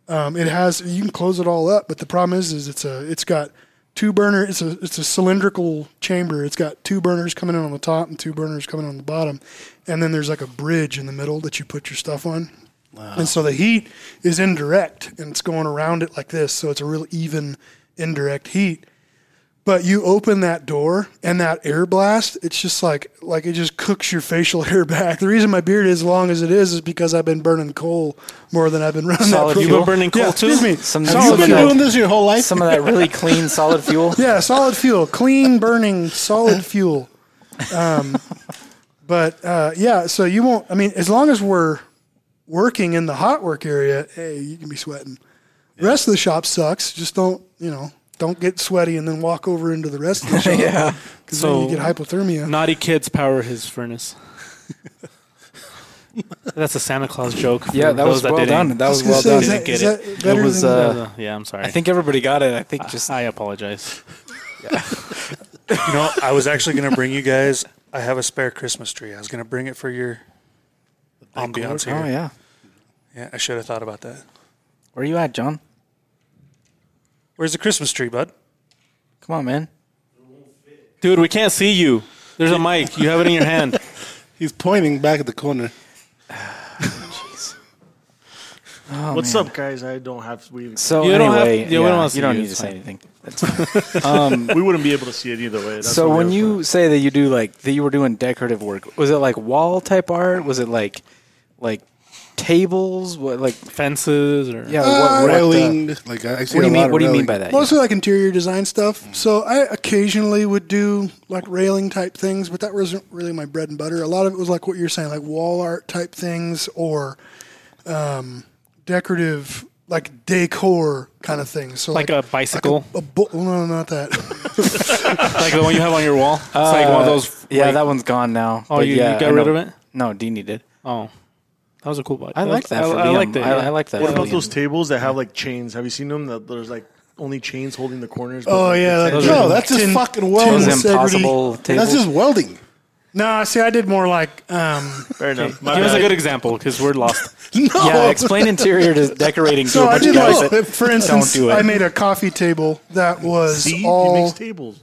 Um, it has you can close it all up, but the problem is is it's a it's got two burner it's a it's a cylindrical chamber. It's got two burners coming in on the top and two burners coming on the bottom, and then there's like a bridge in the middle that you put your stuff on. And so the heat is indirect and it's going around it like this. So it's a real even indirect heat. But you open that door and that air blast, it's just like like it just cooks your facial hair back. The reason my beard is as long as it is is because I've been burning coal more than I've been running Solid that. You've fuel? been burning coal Yeah, too. excuse me. Some, Have you been that, doing this your whole life? some of that really clean solid fuel. Yeah, solid fuel, clean burning solid fuel. Um, but uh, yeah, so you won't. I mean, as long as we're working in the hot work area, hey, you can be sweating. The rest of the shop sucks. Just don't, you know, don't get sweaty and then walk over into the rest of the shop. Yeah. because So- then you get hypothermia. Naughty kids power his furnace. That's a Santa Claus joke. for Yeah, that was well didn't- done. That was well say, done. Is that, Didn't get it. was, than uh, yeah, I'm sorry. I think everybody got it. I think just I apologize. You know, I was actually going to bring you guys. I have a spare Christmas tree. I was going to bring it for your ambiance here. oh yeah. Yeah, I should have thought about that. Where are you at, John? Where's the Christmas tree, bud? Come on, man. Dude, we can't see you. There's a mic. You have it in your hand. He's pointing back at the corner. Oh, What's man. up, guys? I don't have. We So You don't have- anyway, yeah, we don't wanna see you don't you, need to it's say fine. anything. That's fine. Um, we wouldn't be able to see it either way. That's so what when we you were say that you do like that, you were doing decorative work. Was it like wall type art? Was it like like tables? What like Fences or yeah? Uh, what, what, uh, Railing. like I, I see what do a you lot mean? of What do you mean by that? Mostly like interior design stuff. So I occasionally would do like railing type things, but that wasn't really my bread and butter. A lot of it was like what you're saying, like wall art type things or um, decorative, like decor kind of things. So like like, a bicycle, a bo- no, not that. like the one you have on your wall. It's like one of those. Uh, Yeah, like- that one's gone now. Oh, you, yeah, you got I rid know. of it? No, Deanie did. Oh, that was a cool bike. I like that. I, for I Liam. liked it. I. I like that. What about those tables that have like chains? Have you seen them? That there's like only chains holding the corners. Oh like, yeah, like like- No, that's just tin- fucking welding. Those integrity. impossible tables? That's just welding. No, see, I did more like um, Fair enough. My Give us a bad. good example because we're lost. Yeah, explain interior to decorating to So a I bunch did of guys like, that for instance, don't do it. I made a coffee table that was See, he all makes tables.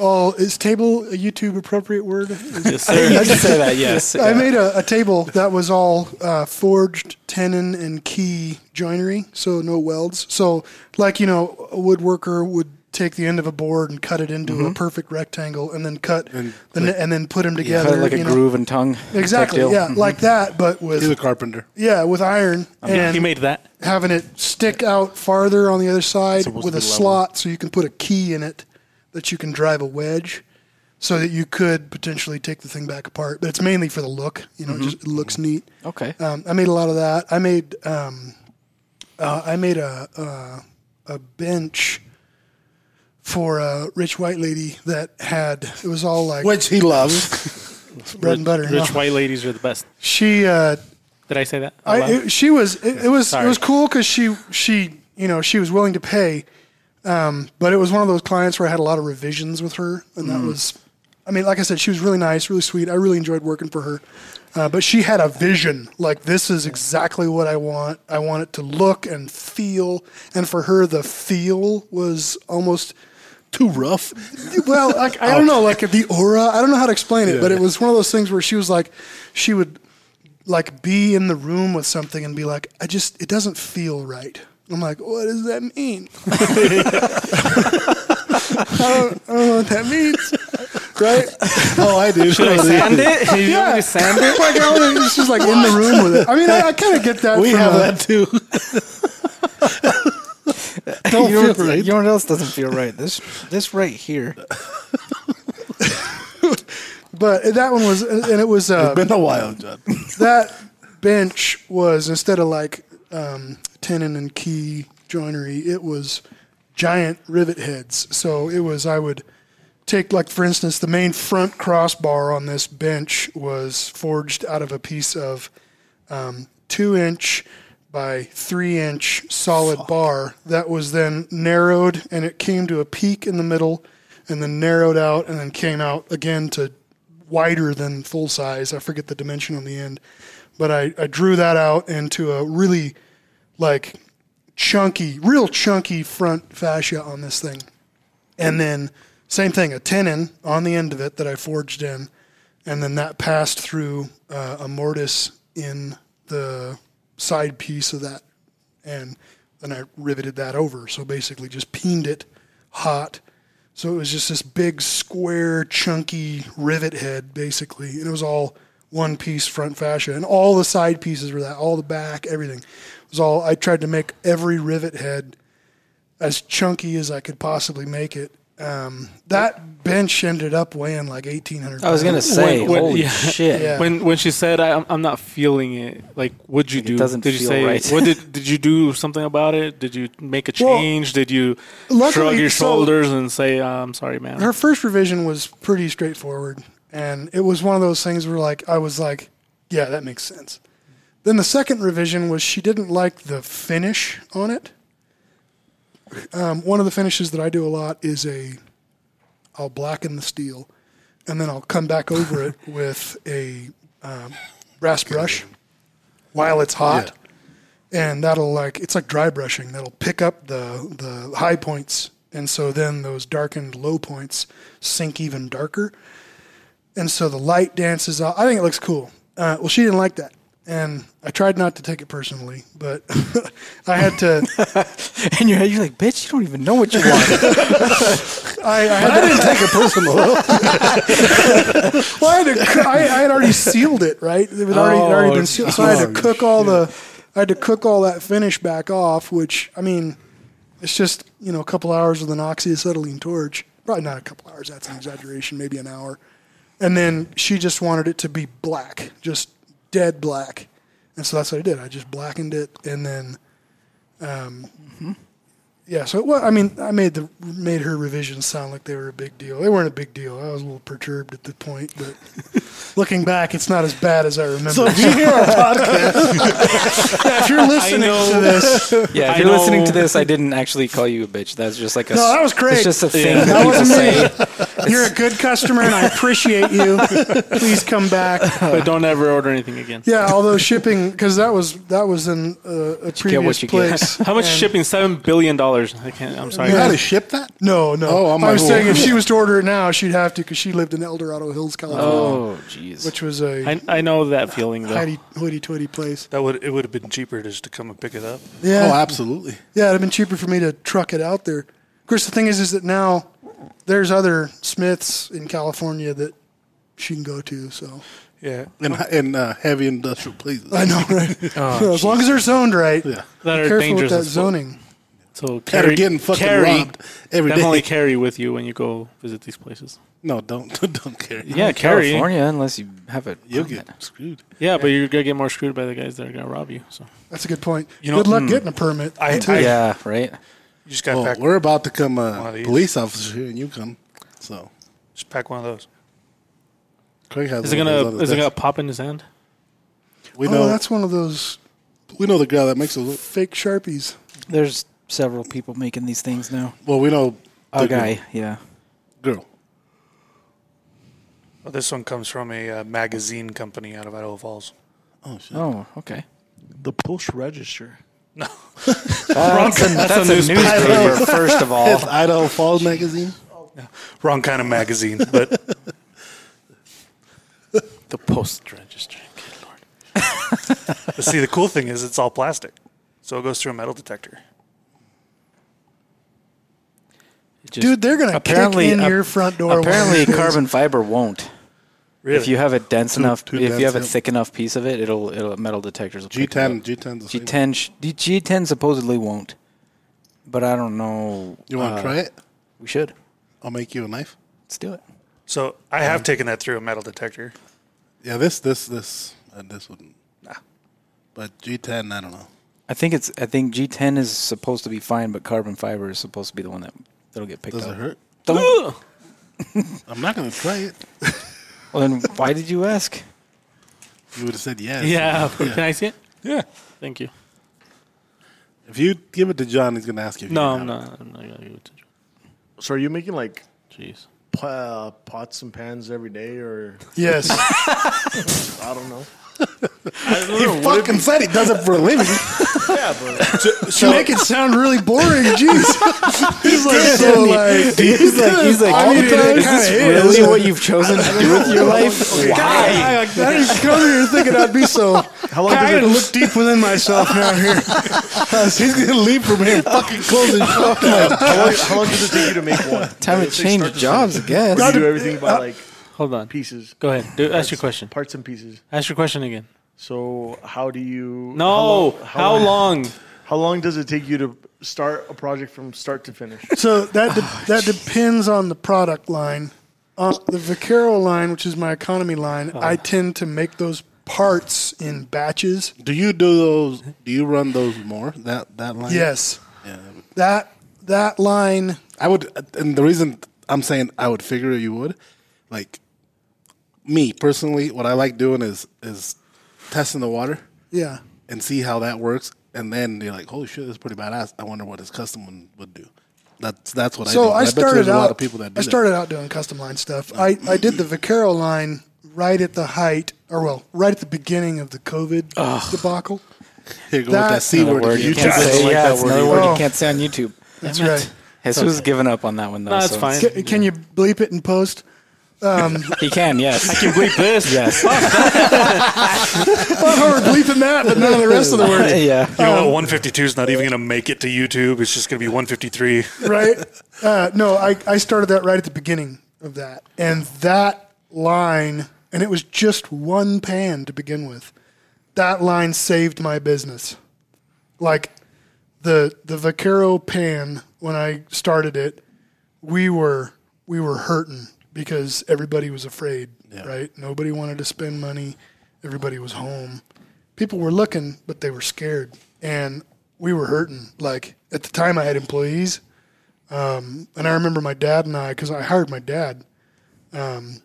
All is table a YouTube appropriate word? Yes, I sir. just say that, yes. I yeah. made a, a table that was all uh, forged tenon and key joinery, so no welds. So, like you know, a woodworker would take the end of a board and cut it into a perfect rectangle, and then cut And the ne- and then put them together. it like a know. groove and tongue. Exactly, type deal. yeah, Mhm. like that, but with He's a carpenter. yeah, with iron and he made that. having it stick out farther on the other side with a level. slot so you can put a key in it that you can drive a wedge so that you could potentially take the thing back apart. But it's mainly for the look, you know, it just it looks neat. Okay. Um, I made a lot of that. I made um, uh, I made a uh, a bench for a rich white lady that had it was all like Which he loves. bread and butter. Rich No. white ladies are the best. She uh, Did I say that? I, it, she was it, it was Sorry. it was cool because she she you know she was willing to pay, um, but it was one of those clients where I had a lot of revisions with her, and that was, I mean, like I said, she was really nice, really sweet. I really enjoyed working for her, uh, but she had a vision like this is exactly what I want. I want it to look and feel, and for her the feel was almost Too rough. well, like I don't know, like the aura. I don't know how to explain it, but it was one of those things where she was like, she would like be in the room with something and be like, I just, it doesn't feel right. I'm like, what does that mean? I, don't, I don't know what that means, right? Oh, I do. Should I sand it? You want me to sand it? Like I was it's just like in the room with it. I mean, I, I kind of get that. We from have that too. Don't you, know, feel what- right. you know what else doesn't feel right? This this right here. But that one was, and it was. Uh, It's been a while, John. that bench was instead of like um, tenon and key joinery, it was giant rivet heads. So it was I would take like for instance the main front crossbar on this bench was forged out of a piece of um, two inch by three inch solid bar that was then narrowed and it came to a peak in the middle and then narrowed out and then came out again to wider than full size. I forget the dimension on the end, but I, I drew that out into a really like chunky, real chunky front fascia on this thing. And then same thing, a tenon on the end of it that I forged in, and then that passed through uh, a mortise in the side piece of that, and then I riveted that over. So basically, just peened it hot. So it was just this big square, chunky rivet head, basically, and it was all one piece front fascia, and all the side pieces were that, all the back, everything it was all. I tried to make every rivet head as chunky as I could possibly make it. Um, that bench ended up weighing like eighteen hundred. I was gonna say, When- when- holy yeah. shit. Yeah. When when she said I, I'm, I'm not feeling it, like what'd you Like, it do? doesn't did you feel say right. what did did you do something about it? Did you make a Well, change? did you luckily- shrug your so- shoulders and say uh, I'm sorry, man? her first revision was pretty straightforward, and it was one of those things where like I was like, yeah, that makes sense. Then the second revision was she didn't like the finish on it. Um, one of the finishes that I do a lot is a, I'll blacken the steel, and then I'll come back over it with a um, brass brush while it's hot, and that'll like it's like dry brushing. That'll pick up the the high points, and so then those darkened low points sink even darker, and so the light dances out. I think it looks cool. Uh, well, she didn't like that, and I tried not to take it personally, but I had to. And you're, you're like, bitch, you don't even know what you want. I, I, had to, didn't take it personal. well, I had to. I, I had already sealed it, right? It had already, it had already oh, been sealed, so I had to oh, cook all the. I had to cook all that finish back off, which I mean, it's just you know a couple hours with an oxyacetylene torch. Probably not a couple hours. That's an exaggeration. Maybe an hour. And then she just wanted it to be black, just dead black, and so that's what I did. I just blackened it, and then, um, yeah. So what? I mean, I made the made her revisions sound like they were a big deal. They weren't a big deal. I was a little perturbed at the point, but looking back, it's not as bad as I remember. so if you hear our podcast, Yeah, if you're listening to this, yeah, if I you're listening to this, I didn't actually call you a bitch. That's just like a. No, that was great. It's just a thing Yeah. that That people wasn't say. me. You're a good customer, and I appreciate you. Please come back. but don't ever order anything again. Yeah, although shipping because that was that was in uh, a get previous what you get. place. How much And- shipping? Seven billion dollars. I can't. I'm sorry. You had to ship that? No, no. Oh, I'm I was saying if she was to order it now, she'd have to because she lived in El Dorado Hills, California, Oh, jeez. which was a I, I know that feeling though. hoity hoity place. That would it would have been cheaper just to come and pick it up. Yeah, Oh, absolutely. yeah, it'd have been cheaper for me to truck it out there. Of course, the thing is, is that now there's other Smiths in California that she can go to. So Yeah. and in uh, heavy industrial places. I know, right? Oh, So as long as they're zoned right, Yeah. that are careful dangerous. with that as fuck. zoning. So That are carry, getting fucking carry, robbed every definitely day. carry with you when you go visit these places. No, don't don't carry. Yeah, carry. California, unless you have it. You'll get screwed. Yeah, but you're gonna get more screwed by the guys that are gonna rob you. So That's a good point. You know- good luck Hmm. getting a permit. I- I'll. Yeah, right. You just got Oh, to pack, we're about to come One uh, of these. police officer here, and you come. So just pack one of those. Craig has. is it one of those gonna on is it gonna pop in his hand? We oh, know. that's one of those we know the guy that makes those. fake sharpies. There's several people making these things now. Well, we know A the guy, yeah. Girl. girl. Well, this one comes from a uh, magazine company out of Idaho Falls. Oh shit. Oh, okay. The Post Register. That's, a, that's a newspaper, first of all. It's Idaho Falls magazine. Wrong kind of magazine, but The post register. Good lord. but see, the cool thing is it's all plastic, so it goes through a metal detector. It just- Dude, they're gonna apparently- kick in ap- your front door. Apparently, carbon fiber won't. Really? If you have a dense Too- enough, too if you have a yeah. thick enough piece of it, it'll it'll metal detectors. Will G10. G10's the same. G10, sh- D- G10 supposedly won't, but I don't know. You want to uh, try it? We should. I'll make you a knife. Let's do it. so I have taken that through a metal detector. Yeah, this, this, this, and this wouldn't. Nah. But G10, I don't know. I think it's. I think G10 is supposed to be fine, but carbon fiber is supposed to be the one that that'll get picked Does up. it hurt? Don't. I'm not gonna try it. well, then why did you ask? You would have said yes. Yeah. Can I see it? Yeah. Thank you. If you give it to John, he's gonna ask you. If No, you I'm can have not. I'm not gonna give it to you. So are you making like Jeez. p- uh, pots and pans every day, or Yes. I don't know. I don't it. know. He Would it fucking said he does it for a living. yeah, but you make it sound really boring. Jeez. He's like so like. He's like, he's like, I mean, it is kinda this is. really what you've chosen to do with your life? I, I, I didn't come here thinking I'd be so. how long I does gotta look deep within myself now here. he's gonna leave from here, fucking close his shop. How long, how long does it take you to make one? Time to change start to jobs, I guess. you do everything by like Hold on. pieces. Go ahead. Do, ask your question. Parts and pieces. Ask your question again. So how do you? No. How How long? long? How long does it take you to start a project from start to finish? So that de- that depends on the product line. On the Vaquero line, which is my economy line, oh. I tend to make those parts in batches. Do you do those? Do you run those more? That that line? Yes, Yeah. that that line. I would, and the reason I'm saying I would figure you would, like me personally, what I like doing is is testing the water Yeah, and see how that works, and then you're like, holy shit, that's pretty badass. I wonder what his custom one would do. That's that's what I do. so And I bet you started out. a lot of people that do I that. started out doing custom line stuff. I, I did the Vaquero line right at the height, or well, right at the beginning of the COVID debacle. Here, go with that- that c word. word you can't say. like Yeah, that it's word another word Oh. you can't say on YouTube. That's right. Jesus given up on that one though. No, it's so fine. it's- Can, can you bleep it in post? He can, yes. I can bleep this. Yes. Oh, we're bleeping that, but none of the rest of the words. yeah. You know what? 152 is not even going to make it to YouTube. It's just going to be 153. right? Uh, no, I, I started that right at the beginning of that. And that line, and it was just one pan to begin with. That line saved my business. Like the the Vaquero pan, when I started it, we were we were hurting because everybody was afraid, right? Nobody wanted to spend money. Everybody was home. People were looking, but they were scared. And we were hurting. Like at the time I had employees and I remember my dad and I, because I hired my dad. Um,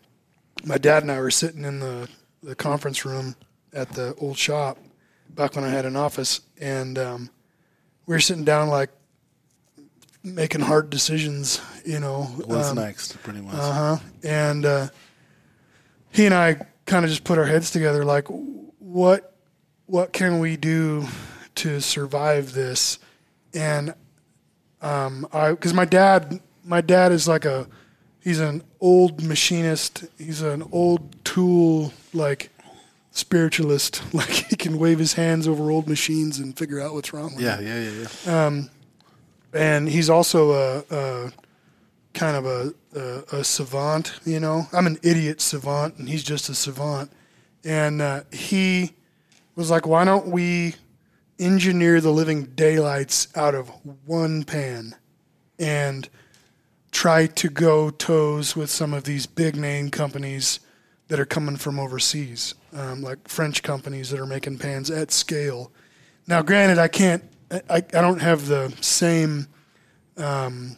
my dad and I were sitting in the, the conference room at the old shop back when I had an office, and um, we were sitting down like making hard decisions. You know, What's Um, next? Pretty much. uh huh. And uh, he and I kind of just put our heads together, like, what what can we do to survive this? And um, I because my dad my dad is like a he's an old machinist. He's an old tool like spiritualist. Like he can wave his hands over old machines and figure out what's wrong with yeah, them yeah, yeah, yeah. um, and he's also a, a kind of a, a, a savant. You know, I'm an idiot savant, and he's just a savant. And uh, he was like, "Why don't we engineer the living daylights out of one pan and try to go toes with some of these big name companies that are coming from overseas, um, like French companies that are making pans at scale?" Now, granted, I can't. I, I don't have the same um,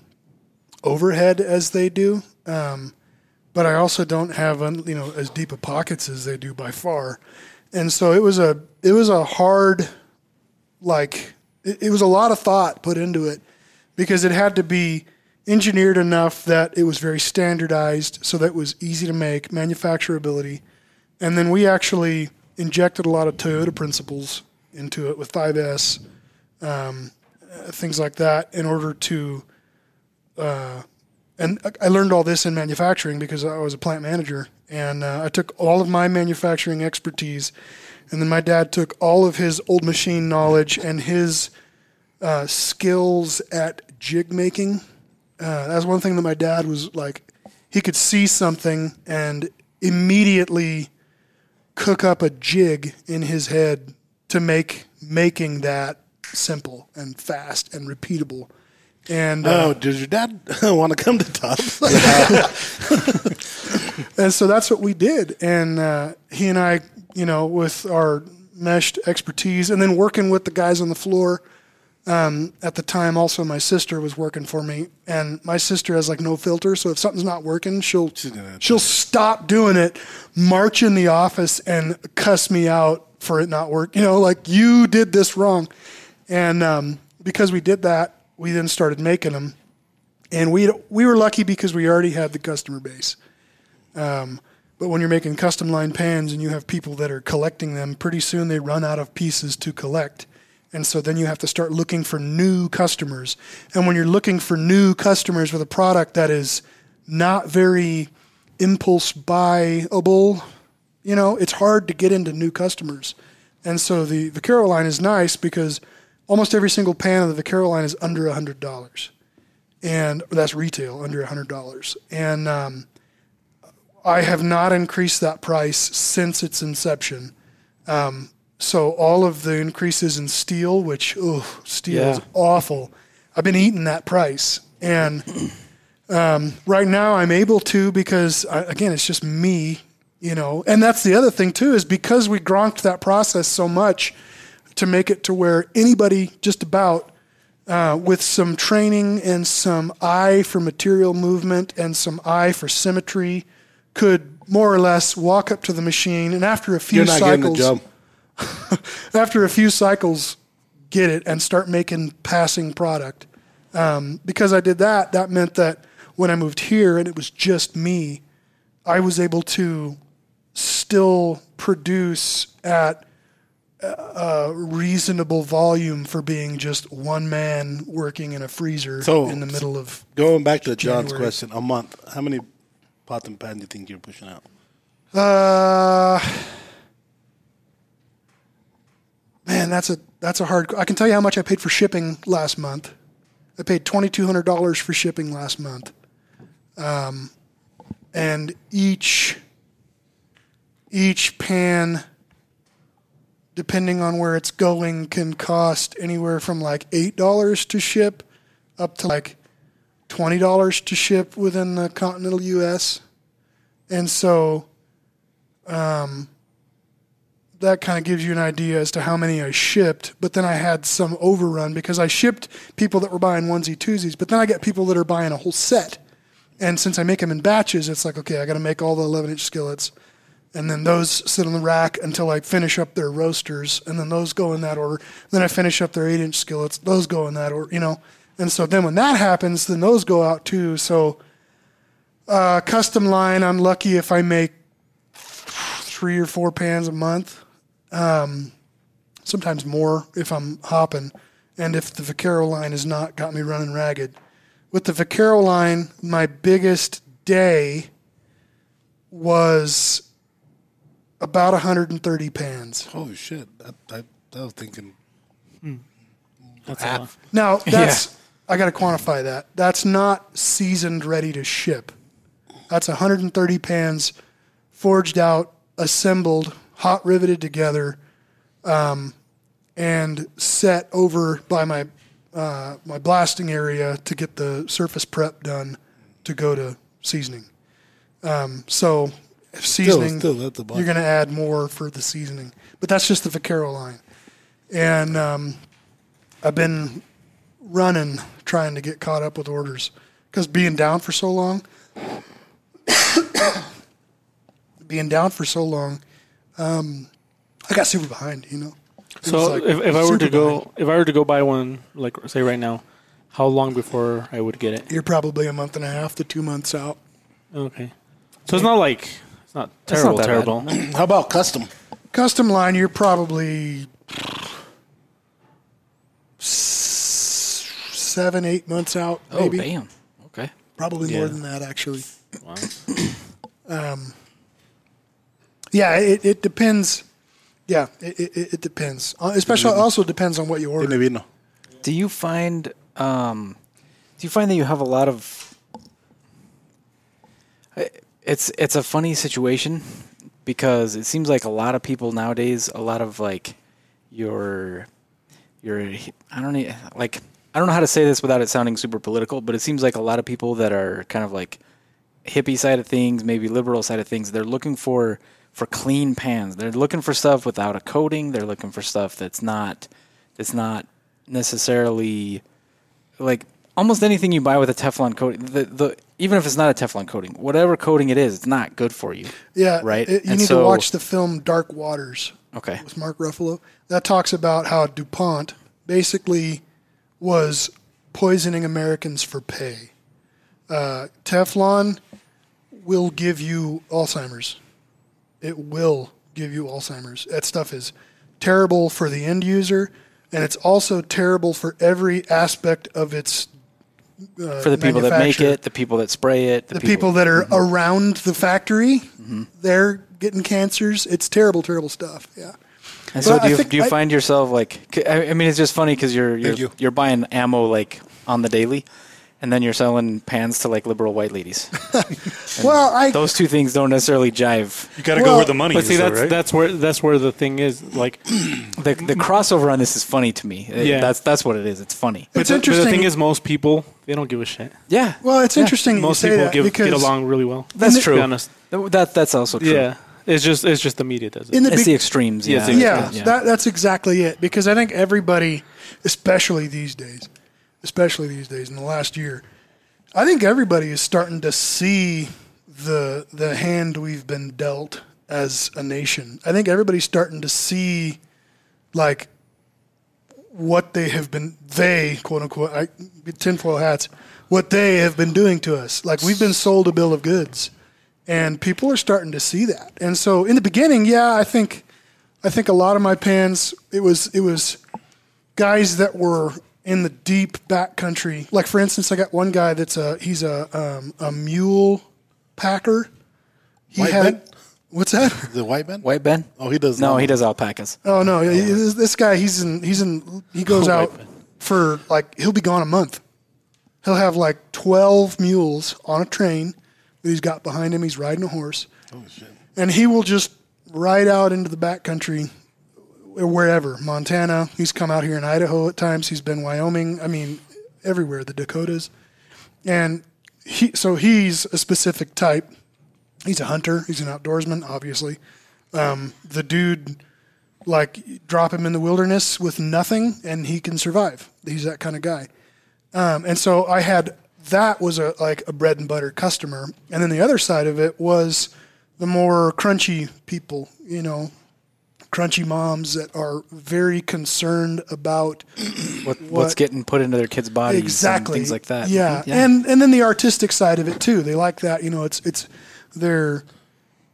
overhead as they do, um, but I also don't have you know as deep of pockets as they do by far, and so it was a it was a hard like it, it was a lot of thought put into it because it had to be engineered enough that it was very standardized so that it was easy to make manufacturability. And then we actually injected a lot of Toyota principles into it with 5S, um, uh, things like that, in order to. Uh, and I- learned all this in manufacturing because I was a plant manager, and uh, I took all of my manufacturing expertise, and then my dad took all of his old machine knowledge and his uh, skills at jig making. Uh, that's one thing that my dad was like. He could see something and immediately cook up a jig in his head to make making that simple and fast and repeatable. And uh, oh, does your dad want to come to Top? and so that's what we did. And uh, he and I, you know, with our meshed expertise, and then working with the guys on the floor. Um, at the time, also my sister was working for me, and my sister has like no filter. So if something's not working, she'll she'll stop doing it, march in the office, and cuss me out for it not working. You know, like you did this wrong. And um, because we did that, we then started making them, and we we were lucky because we already had the customer base. Um, but when you're making custom line pans and you have people that are collecting them, pretty soon they run out of pieces to collect. And so then you have to start looking for new customers. And when you're looking for new customers with a product that is not very impulse buyable, you know, it's hard to get into new customers. And so the Vaquero line is nice because almost every single pan of the Vaquero line is under $100. And that's retail, under $100. And um, I have not increased that price since its inception. Um, so all of the increases in steel, which oh, steel is awful. I've been eating that price, and um, right now I'm able to because I, again, it's just me, you know. And that's the other thing too is because we gronked that process so much to make it to where anybody just about uh, with some training and some eye for material movement and some eye for symmetry could more or less walk up to the machine and after a few You're not getting the cycles after a few cycles get it and start making passing product. Um, because i did that that meant that when i moved here and it was just me i was able to still produce at a reasonable volume for being just one man working in a freezer So in the middle of going back to John's question, a month. How many pot and pan do you think you're pushing out? Uh, man, that's a that's a hard. I can tell you how much I paid for shipping last month. I paid twenty two hundred dollars for shipping last month, um, and each each pan, depending on where it's going, can cost anywhere from like eight dollars to ship up to like twenty dollars to ship within the continental U.S. And so um, that kind of gives you an idea as to how many I shipped. But then I had some overrun because I shipped people that were buying onesie twosies, but then I get people that are buying a whole set. And since I make them in batches, it's like, okay, I got to make all the 11 inch skillets. And then those sit on the rack until I finish up their roasters. And then those go in that order. Then I finish up their 8 inch skillets. Those go in that order, you know. And so then when that happens, then those go out too. So uh, custom line, I'm lucky if I make three or four pans a month. Um, sometimes more if I'm hopping, and if the Vaquero line has not got me running ragged. With the Vaquero line, my biggest day was about 130 pans. Holy shit! I, I, I was thinking. That's half. a lot. Now that's I got to quantify that. That's not seasoned, ready to ship. That's 130 pans, forged out, assembled, hot riveted together, um, and set over by my uh, my blasting area to get the surface prep done to go to seasoning. Um, so seasoning, still at the bottom. you're going to add more for the seasoning, but that's just the Vaquero line. And um, I've been running trying to get caught up with orders because being down for so long, being down for so long, um, I got super behind. You know. It So like if, if I were to go, behind. if I were to go buy one, like say right now, how long before I would get it? you're probably a month and a half to two months out. Okay, so it's not like it's not terrible, not that terrible. How about custom? Custom line, you're probably seven, eight months out. Oh, Maybe. damn. Okay. Probably Yeah. more than that, actually. Wow. Um, yeah, it, it depends. Yeah, it, it, it depends. Uh, Especially, also depends on what you order. Tiene vino. Do you find um, do you find that you have a lot of I- it's it's a funny situation because it seems like a lot of people nowadays a lot of like your your I don't know like I don't know how to say this without it sounding super political, but it seems like a lot of people that are kind of like hippie side of things, maybe liberal side of things, they're looking for for clean pans. They're looking for stuff without a coating. They're looking for stuff that's not that's not necessarily like almost anything you buy with a Teflon coating. The the even if it's not a Teflon coating, whatever coating it is, it's not good for you. Yeah, Right? it- you And need so- to watch the film Dark Waters Okay. with Mark Ruffalo. That talks about how DuPont basically was poisoning Americans for pay. Uh, Teflon will give you Alzheimer's. It will give you Alzheimer's. That stuff is terrible for the end user, and it's also terrible for every aspect of its. Uh, For the people that make it, the people that spray it, the people, that are around the factory, Mm-hmm. they're getting cancers. It's terrible, terrible stuff. Yeah. And so, do you, do you I- find yourself like? I mean, it's just funny because you're you're you. you're buying ammo like on the daily, and then you're selling pans to like liberal white ladies. Well, I Those two things don't necessarily jive. You got to Well, go where the money But is, But see, though, that's right? that's where that's where the thing is. Like, The the crossover on this is funny to me. Yeah. that's that's what it is. It's funny. but It's the, but the thing is, most people they don't give a shit. Yeah. well, it's interesting that you Most say people that give, get along really well. That's To be true. honest. That that's also true. Yeah, it's just it's just the media does it. in the It's big, the extremes. Yeah, Yeah. the yeah, Yeah. That, that's exactly it. Because I think everybody, especially these days, especially these days in the last year, I think everybody is starting to see the the hand we've been dealt as a nation. I think everybody's starting to see like what they have been they quote unquote I, tinfoil hats what they have been doing to us. Like we've been sold a bill of goods, and people are starting to see that. And so in the beginning, yeah, I think I think a lot of my pans it was it was guys that were in the deep back country. Like for instance, I got one guy that's a he's a um, a mule packer. He White had? What's that? The white man? White Ben? Oh, he does. No, he does alpacas. Oh no, he- this, this guy he's in he's in he goes out for like he'll be gone a month. He'll have like twelve mules on a train that he's got behind him. He's riding a horse, Oh shit. and he will just ride out into the back country, or wherever Montana. He's come out here in Idaho at times. He's been Wyoming. I mean, everywhere the Dakotas, and he so he's a specific type. He's a hunter. He's an outdoorsman, obviously. Um, the dude like drop him in the wilderness with nothing and he can survive. He's that kind of guy. Um, and so I had that was a like a bread and butter customer, and then the other side of it was the more crunchy people, you know, crunchy moms that are very concerned about What, what- what's getting put into their kids' bodies exactly and things like that. Yeah. Mhm. and and then the artistic side of it too. They like that. You know, it's it's they're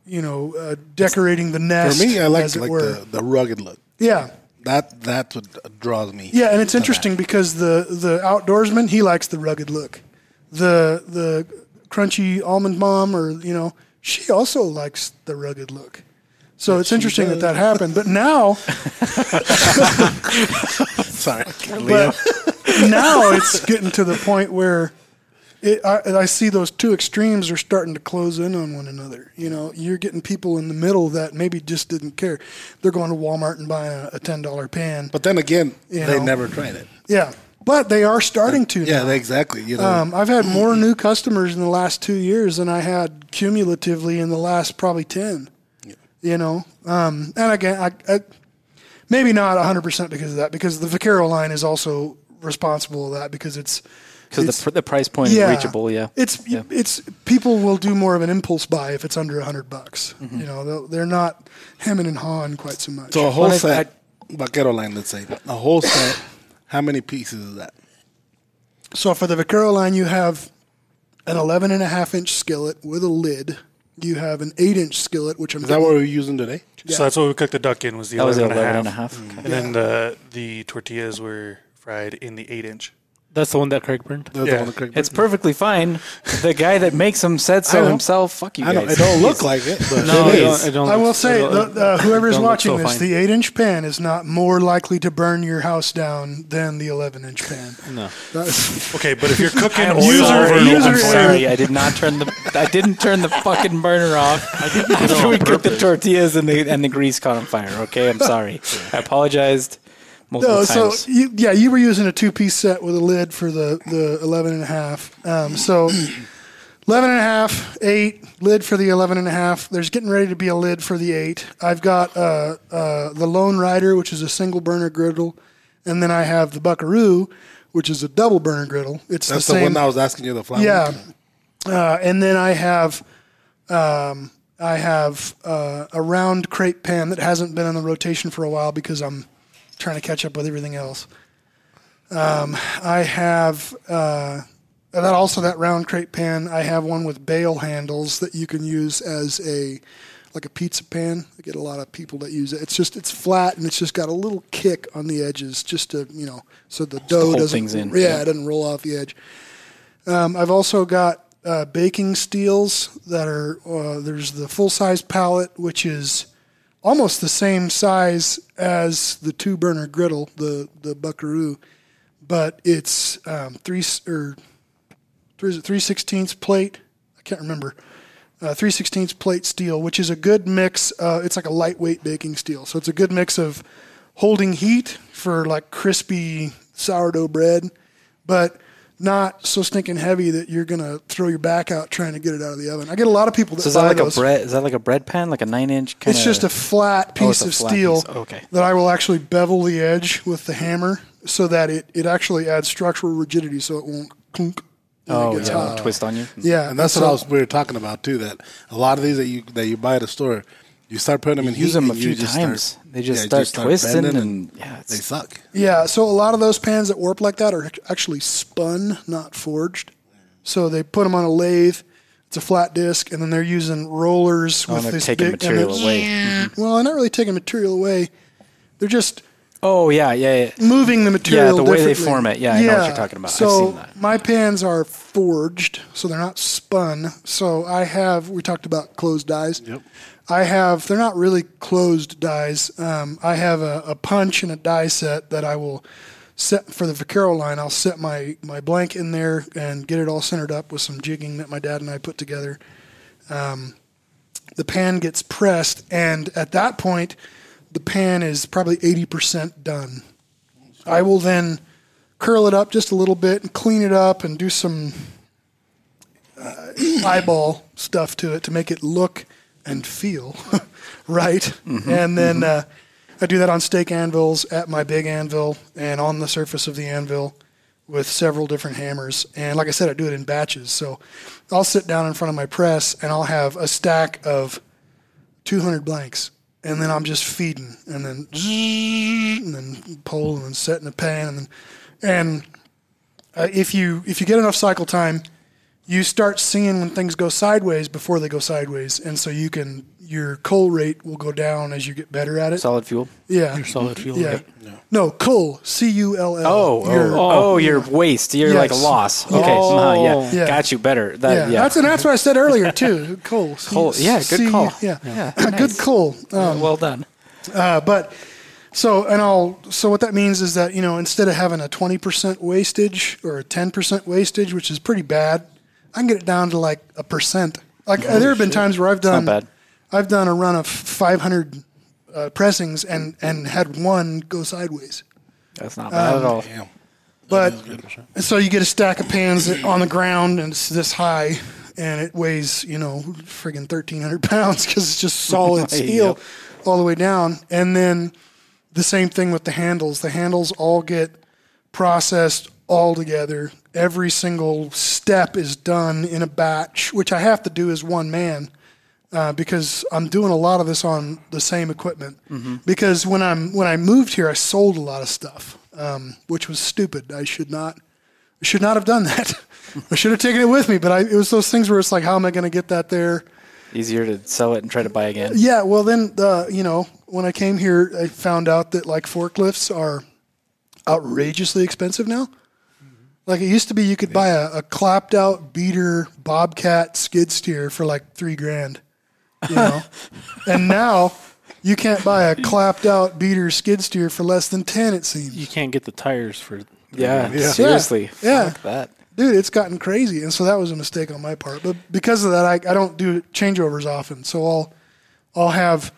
you know uh, decorating the nest. For me, I like like the, the rugged look. yeah. That that's what draws me. Yeah, and it's interesting because the the outdoorsman he likes the rugged look. The the crunchy almond mom, or you know, she also likes the rugged look. So it's interesting that that happened. But now, Sorry. but now it's getting to the point where it, I, I see those two extremes are starting to close in on one another. You know, you're getting people in the middle that maybe just didn't care. They're going to Walmart and buying a, a ten dollar pan. But then again, You they know. never tried it. Yeah, but they are starting to. Yeah, now. exactly. You know, Um, I've had more new customers in the last two years than I had cumulatively in the last probably ten. You know, um, and again, I, I, maybe not 100 percent because of that, because the Vaquero line is also responsible of that because it's because the, the price point yeah, is reachable. Yeah, it's Yeah. it's people will do more of an impulse buy if it's under 100 bucks. Mm-hmm. You know, they'll- they're not hemming and hawing quite so much. so a whole Well, I- set, vaquero line, let's say, a whole set. How many pieces is that? So for the Vaquero line, you have an 11 and a half inch skillet with a lid. You have an eight inch skillet, which I'm Is that what we're using today? So that's what we cooked the duck in was the that was 11 and a half. and a half. And then the the tortillas were fried in the eight inch. That's the one that Craig burned. The- the one that Craig It's perfectly fine. The guy that makes them said so himself. Fuck you I guys. don't. It don't look like it, but No, it I don't. I don't. I will look- say, I don't- the, uh, whoever's don't watching so this, fine. the eight inch pan is not more likely to burn your house down than the 11 inch pan. no. Okay, but if you're cooking I'm oil User- over sorry. user I'm sorry. I did not turn the. I didn't turn the fucking burner off after we cooked the tortillas and the and the grease caught on fire. Okay, I'm sorry. I apologized multiple no, so you, yeah, you were using a two piece set with a lid for the, the 11 and a half. Um, so 11 and a half, eight, lid for the 11 and a half. There's getting ready to be a lid for the eight. I've got uh, uh, the Lone Rider, which is a single burner griddle. And then I have the Buckaroo, which is a double burner griddle. It's That's the the, one I was asking you the flour. Yeah. Uh, and then I have um, I have uh, a round crepe pan that hasn't been in the rotation for a while because I'm trying to catch up with everything else. Um, I have uh, that also that round crepe pan. I have one with bail handles that you can use as a like a pizza pan. I get a lot of people that use it. It's just it's flat and it's just got a little kick on the edges, just to you know, so the dough doesn't in. yeah, Yeah. it doesn't roll off the edge. Um, I've also got uh, baking steels that are uh, there's the full size pallet, which is almost the same size as the two burner griddle, the the Buckaroo, but it's um, three or three three sixteenths plate. I can't remember. Uh, three sixteenths plate steel, which is a good mix. Uh, it's like a lightweight baking steel, so it's a good mix of holding heat for like crispy sourdough bread, but not so stinking heavy that you're gonna throw your back out trying to get it out of the oven. I get a lot of people that So is that buy like those. a bread? Is that like a bread pan, like a nine inch? Kind It's just a flat Oh, piece it's a of flat steel piece. Okay. that I will actually bevel the edge with the hammer so that it, it actually adds structural rigidity so it won't clunk Oh it gets yeah, hot. twist on you. Yeah, and that's so- what I was we were talking about too. That a lot of these that you that you buy at a store, you start putting them in Use heat them a few times. Start, They just yeah, start twisting bending and- yeah, they suck. Yeah, so a lot of those pans that warp like that are actually spun, not forged. So they put them on a lathe. It's a flat disc, and then they're using rollers Oh, with this taking big and material they're- away. Mhm. Well, they're not really taking material away. They're just Oh yeah, yeah, yeah. moving the material. Yeah, the way they form it. Yeah, I know what you're talking about. I've So seen that. my pans are forged, so they're not spun. So I have. We talked about closed dies. Yep. I have. They're not really closed dies. Um, I have a, a punch and a die set that I will set for the Vaquero line. I'll set my my blank in there and get it all centered up with some jigging that my dad and I put together. Um, the pan gets pressed, and at that point, the pan is probably eighty percent done. I will then curl it up just a little bit and clean it up and do some uh, eyeball stuff to it to make it look and feel right. And then uh, I do that on stake anvils at my big anvil and on the surface of the anvil with several different hammers. And like I said, I do it in batches. So I'll sit down in front of my press and I'll have a stack of 200 blanks and then I'm just feeding, and then and then pull, and then set in the pan, and then and uh, if you if you get enough cycle time, you start seeing when things go sideways before they go sideways, and so you can your cull rate will go down as you get better at it. Solid fuel. Yeah, Your solid fuel Yeah, rate. no cull, C U L L. Oh, Your- oh, oh, your waste. You're like a Yes. loss. Okay, Yes. uh, yeah. Yeah. got you better. That, yeah, yeah, that's and that's what I said earlier too. Coal, C- Coal, yeah, good C- call. Yeah, Yeah, good nice. coal. Um, well done. Uh, but so and I'll so what that means is that you know instead of having a twenty percent wastage or a ten percent wastage, which is pretty bad, I can get it down to like a percent. Like there have been times where I've done bad. I've done a run of five hundred uh, pressings and and had one go sideways. That's not bad at all. Damn. But so you get a stack of pans on the ground and it's this high, and it weighs you know friggin' thirteen hundred pounds because it's just solid steel Yep. all the way down. And then the same thing with the handles. The handles all get processed all together. Every single step is done in a batch, which I have to do as one man. Uh, because I'm doing a lot of this on the same equipment. Because when I'm when I moved here, I sold a lot of stuff, um, which was stupid. I should not should not have done that. I should have taken it with me. But I, it was those things where it's like, how am I going to get that there? Easier to sell it and try to buy again. Yeah, well then, uh, you know, when I came here, I found out that like forklifts are outrageously expensive now. Like it used to be, you could buy a, a clapped out beater Bobcat skid steer for like three grand, you know, and now you can't buy a clapped out beater skid steer for less than ten. It seems. You can't get the tires for. Yeah, seriously. Yeah. Fuck that. dude, it's gotten crazy, and so that was a mistake on my part. But because of that, I, I don't do changeovers often. So I'll I'll have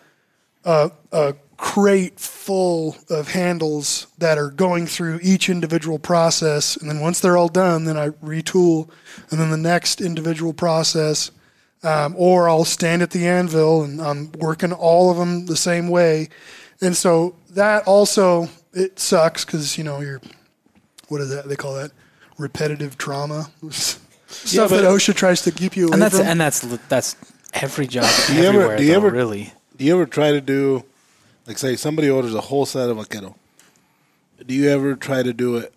a, a crate full of handles that are going through each individual process, and then once they're all done, then I retool, and then the next individual process. Um, or I'll stand at the anvil and I'm working all of them the same way, and so that also it sucks because you know you're what is that they call that repetitive trauma stuff that OSHA tries to keep you away And that's from. and that's that's every job Do you ever- everywhere. do you though, ever- really? Do you ever try to do, like, say somebody orders a whole set of vaquero? Do you ever try to do it,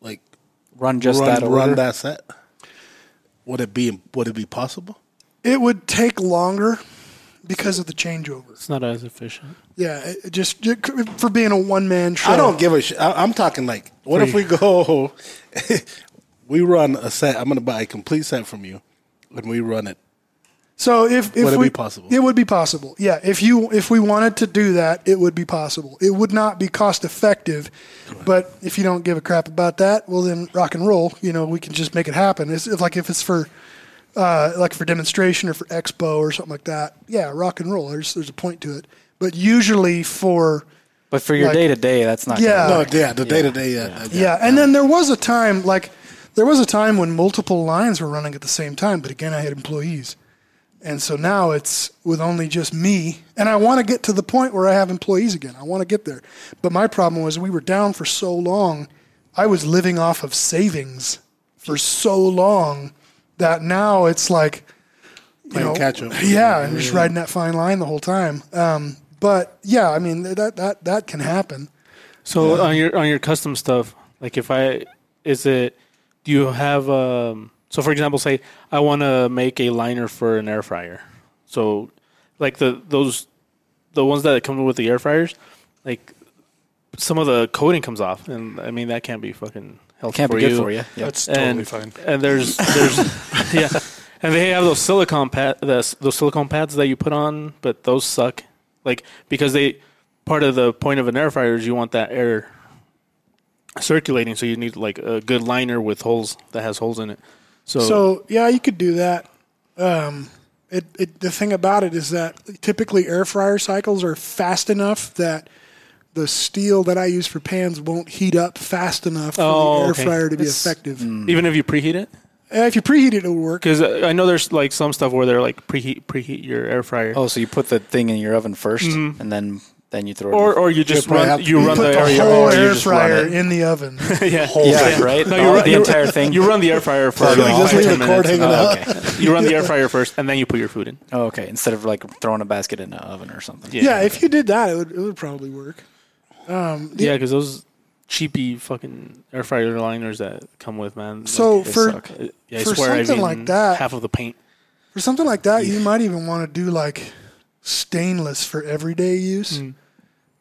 like, Run just run, that order. run that set? Would it be Would it be possible? it would take longer because of the changeover. It's not as efficient. Yeah, it it just it could- for being a one man show. I don't give a shit. I'm talking like, what if we go, we run a set? I'm going to buy a complete set from you, and we run it. So if, if Would it we, be possible? It would be possible. Yeah, if you if we wanted to do that, it would be possible. It would not be cost effective, but if you don't give a crap about that, well then rock and roll. You know, we can just make it happen. It's if, like if it's for uh, like for demonstration or for expo or something like that. Yeah, rock and roll. There's there's a point to it. But usually for But for your day to day, that's not. Yeah. Gonna No, yeah, the day to day. Yeah, Yeah, and then there was a time like there was a time when multiple lines were running at the same time, but again I had employees. And so now it's with only just me, and I want to get to the point where I have employees again. I want to get there. But my problem was we were down for so long. I was living off of savings for so long that now it's like you Playing know, catch up. Yeah, and just riding that fine line the whole time. Um, but yeah, I mean that that that can happen. So on your on your custom stuff, like if I is it, do you have um? So for example, say I want to make a liner for an air fryer. So like the those the ones that come with the air fryers, like some of the coating comes off, and I mean that can't be fucking healthy Can't for be good you. for you. Yep. That's totally and, fine. And there's there's yeah, and they have those silicone pad the, those silicone pads that you put on, but those suck. Like because they part of the point of an air fryer is you want that air circulating, so you need like a good liner with holes that has holes in it. So, So yeah, you could do that. Um, it, it the thing about it is that typically air fryer cycles are fast enough that the steel that I use for pans won't heat up fast enough for Oh, the air okay. fryer to be It's- effective. even if you preheat it, Uh, if you preheat it, it will work. because I know there's like some stuff where they're like preheat preheat your air fryer. Oh, so you put the thing in your oven 1st Mm-hmm. and then then you throw it. Or in or you just run have you You run Put the the area whole or air fryer in the oven. yeah. the, yeah, right. No, Oh, you run the entire thing. You run the air fryer for So like you just five, leave 10 the cord minutes. hanging Oh, okay. You run the air fryer first, and then you put your food in. Oh, okay. Instead of like throwing a basket in the oven or something. Yeah. if you did that, it would, it would probably work. Um, the- Yeah, because those cheapy fucking air fryer liners that come with man. So like, for- suck. yeah, I for swear I've something like that- half of the paint. For something like that, you might even want to do like stainless for everyday use. Mm.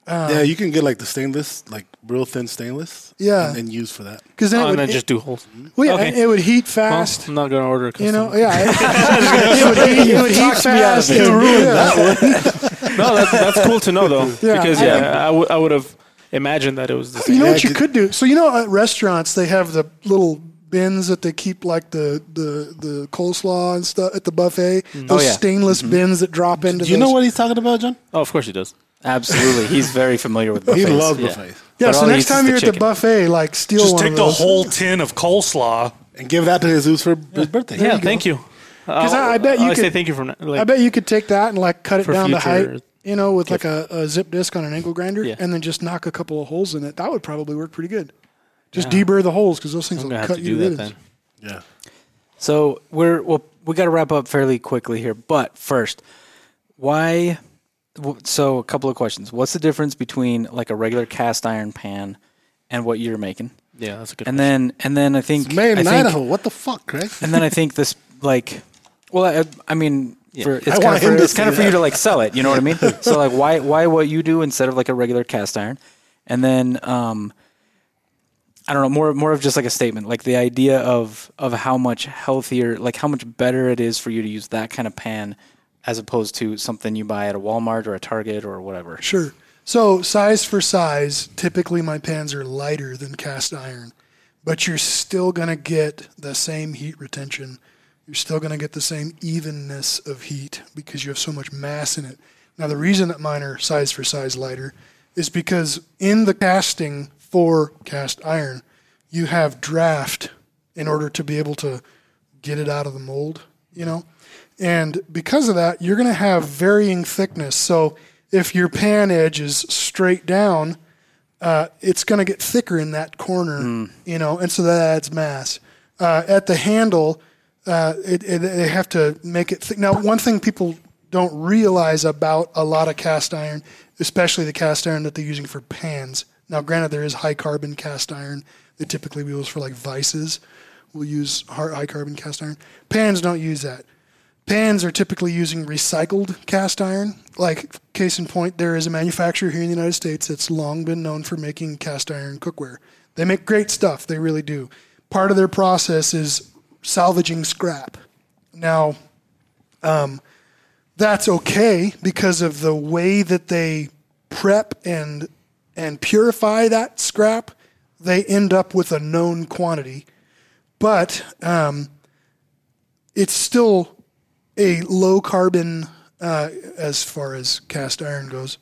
yeah, you can get like the stainless, like real thin stainless. Yeah. and then use for that. Because then Oh, it and would then just do holes. well, yeah, okay. it would heat Well, fast. I'm not gonna order a custom. you know, yeah, it, it would heat, it would heat fast. and- yeah. no, that's that's cool to know though. Yeah, because yeah, I would I would have imagined that it was the same. You know Yeah, what you could- could do? So you know at restaurants they have the little bins that they keep like the the, the coleslaw and stuff at the buffet. Mm. Those Oh, yeah. stainless mm-hmm. bins that drop into. Do you those. know what he's talking about, John? oh, of course he does. Absolutely. He's very familiar with buffets. He loves yeah. buffets. Yeah. But So he next eats is time the you're at the chicken. buffet, like steal Just one take of the those. whole tin of coleslaw. And give that to Jesus for his birthday. yeah, thank you. 'Cause I- I bet you I say could- thank you from like, I bet you could take that and like cut it For down to future height, you know, with like a, a zip disc on an angle grinder, Yeah. and then just knock a couple of holes in it. That would probably work pretty good. Just deburr the holes because those things I'm will gonna have cut to you do to that then. Yeah. So we're well, we got to wrap up fairly quickly here. But first, why? So a couple of questions. What's the difference between like a regular cast iron pan and what you're making? Yeah, that's a good. And question. then and then I think It's made I in think, Idaho. What the fuck, Craig? And then I think this like, well, I, I mean. For, it's I kind, of for, it's kind of for you to like sell it, you know what I mean? so like, why why what you do instead of like a regular cast iron, and then um, I don't know more more of just like a statement, like the idea of of how much healthier, like how much better it is for you to use that kind of pan as opposed to something you buy at a Walmart or a Target or whatever. Sure. So size for size, typically my pans are lighter than cast iron, but you're still going to get the same heat retention. You're still going to get the same evenness of heat because you have so much mass in it. Now, the reason that mine are size for size lighter is because in the casting for cast iron, you have draft in order to be able to get it out of the mold, you know? And because of that, you're going to have varying thickness. So if your pan edge is straight down, uh, it's going to get thicker in that corner, you know, and so that adds mass. Uh, at the handle, uh, it, it, they have to make it thick. Now, one thing people don't realize about a lot of cast iron, especially the cast iron that they're using for pans. Now, granted, there is high carbon cast iron that typically we use for like vices. We'll use high carbon cast iron. Pans don't use that. Pans are typically using recycled cast iron. Like, case in point, there is a manufacturer here in the United States that's long been known for making cast iron cookware. They make great stuff, they really do. Part of their process is salvaging scrap. Now, um, that's okay because of the way that they prep and and purify that scrap. They end up with a known quantity, but um, it's still a low carbon uh, as far as cast iron goes,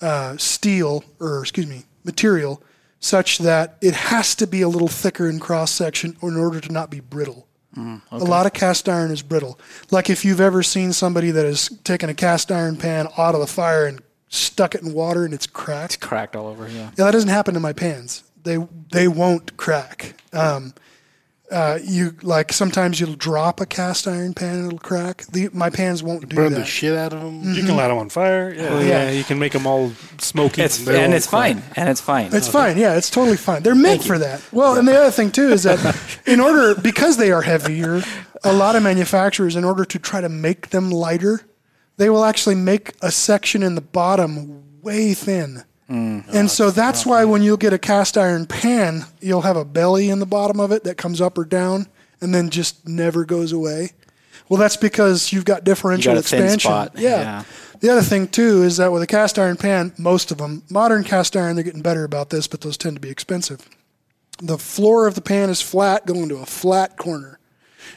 uh, steel or excuse me, material, such that it has to be a little thicker in cross section in order to not be brittle. A lot of cast iron is brittle. Like if you've ever seen somebody that has taken a cast iron pan out of the fire and stuck it in water and it's cracked. It's Cracked all over, yeah. Yeah, that doesn't happen to my pans. They they won't crack. Um, uh, you like sometimes you'll drop a cast iron pan and it'll crack. The, my pans won't do Burn that. the shit out of them. You can light them on fire. Yeah. Well, yeah, you can make them all smoky. It's They and it's crack. fine, and it's fine. It's fine. Yeah, it's totally fine. They're meant for that. Well, and the other thing too is that in order because they are heavier, a lot of manufacturers in order to try to make them lighter, they will actually make a section in the bottom way thin. Mm. and so that's why when you'll get a cast iron pan, you'll have a belly in the bottom of it that comes up or down and then just never goes away. Well, that's because you've got differential You got a thin expansion. spot, Yeah. yeah. The other thing too is that with a cast iron pan, most of them, modern cast iron, they're getting better about this, but those tend to be expensive. The floor of the pan is flat, going to a flat corner.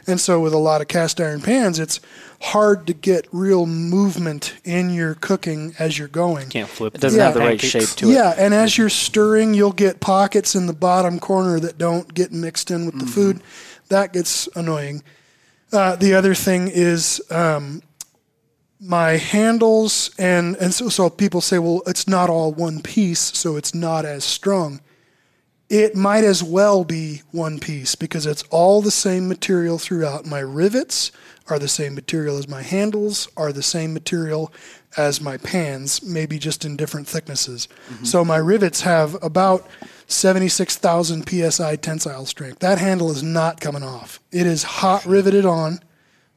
And so with a lot of cast iron pans, it's hard to get real movement in your cooking as you're going. Can't flip. it doesn't Yeah. have the right shape to it. Yeah, and as you're stirring, you'll get pockets in the bottom corner that don't get mixed in with Mm-hmm. the food. That gets annoying. Uh, the other thing is um, my handles and and so, so people say, well, it's not all one piece, so it's not as strong. It might as well be one piece because it's all the same material throughout. My rivets are the same material as my handles, are the same material as my pans, maybe just in different thicknesses. So my rivets have about 76,000 psi tensile strength. That handle is not coming off. It is hot riveted on.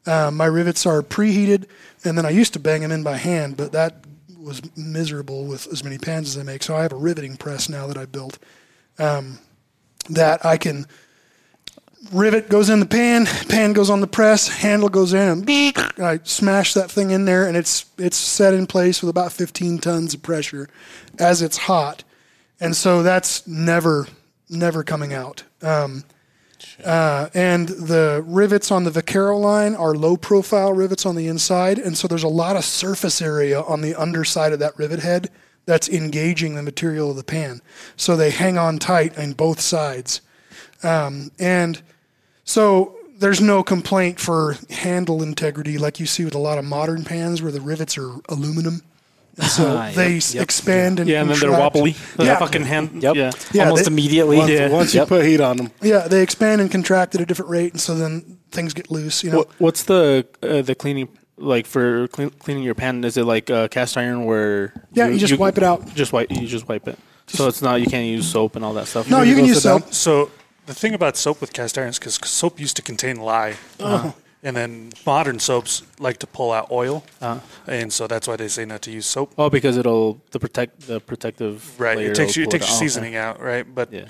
Um, my rivets are preheated, and then I used to bang them in by hand, but that was miserable with as many pans as I make. So I have a riveting press now that I built um, that I can rivet goes in the pan, pan goes on the press, handle goes in, and I smash that thing in there, and it's it's set in place with about 15 tons of pressure as it's hot, and so that's never never coming out. Um, uh, and the rivets on the Vaquero line are low profile rivets on the inside, and so there's a lot of surface area on the underside of that rivet head that's engaging the material of the pan. So they hang on tight on both sides. Um, and so there's no complaint for handle integrity like you see with a lot of modern pans where the rivets are aluminum. And so Ah, they s yep. expand and Yeah, and then they're contract. wobbly. The Yeah. fucking hand. Yep. Yeah. Yeah, Almost they- immediately. Once, Yeah. once you Yep. put heat on them, Yeah, they expand and contract at a different rate, and so then things get loose. You know, What, what's the uh, the cleaning like for clean, cleaning your pan? Is it like uh, cast iron where? Yeah, you just wipe it out. Just wipe. You just wipe it. so it's not you can't use soap and all that stuff. no, you can use soap. So the thing about soap with cast irons, because soap used to contain lye, Uh-huh. and then modern soaps like to pull out oil, Uh-huh. and so that's why they say not to use soap. Oh, because it'll the protect the protective Right, layer it takes will you, it pull takes your out. Oh, seasoning out, right? But Yeah.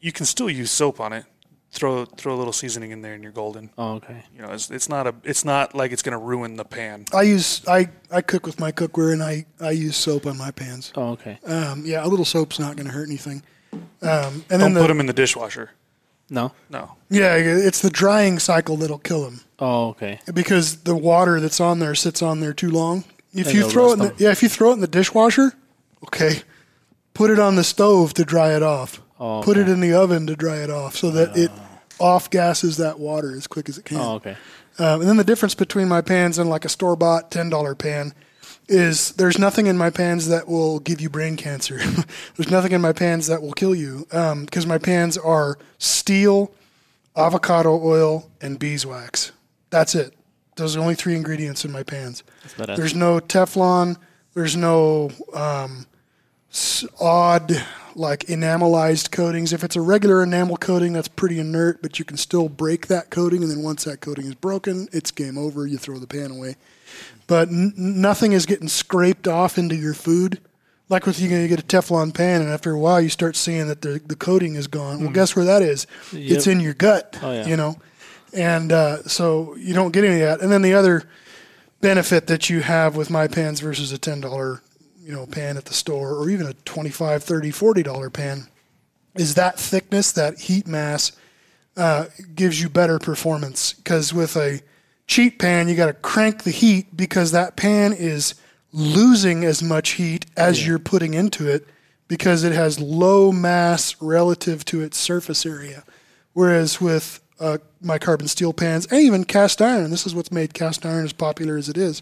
you can still use soap on it. Throw throw a little seasoning in there, and you're golden. Oh, okay. You know, it's, it's not a it's not like it's going to ruin the pan. I use I, I cook with my cookware, and I, I use soap on my pans. Oh, okay. Um, yeah, a little soap's not going to hurt anything. Um, and then Don't the, put them in the dishwasher. No. No, yeah, it's the drying cycle that'll kill them Oh, okay. because the water that's on there sits on there too long. If And you throw it, in the, yeah, if you throw it in the dishwasher, okay, put it on the stove to dry it off. Oh, Put it in the oven to dry it off, so that it off gases that water as quick as it can. Oh, okay. Um, and then the difference between my pans and like a store bought ten dollar pan is there's nothing in my pans that will give you brain cancer. there's nothing in my pans that will kill you because my pans are steel, avocado oil, and beeswax. That's it. Those are the only three ingredients in my pans. There's no Teflon. There's no um, odd like enamelized coatings. If it's a regular enamel coating, that's pretty inert, but you can still break that coating, and then once that coating is broken, it's game over. You throw the pan away. But n- nothing is getting scraped off into your food. Like with you, you get a Teflon pan, and after a while, you start seeing that the the coating is gone. Well, guess where that is? It's in your gut. Oh, yeah. You know, and uh, so you don't get any of that. And then the other benefit that you have with my pans versus a ten dollar you know pan at the store or even a 25 30 40 dollar pan is that thickness that heat mass uh, gives you better performance. Because with a cheap pan you got to crank the heat because that pan is losing as much heat as you're putting into it because it has low mass relative to its surface area. Whereas with uh, my carbon steel pans and even cast iron this is what's made cast iron as popular as it is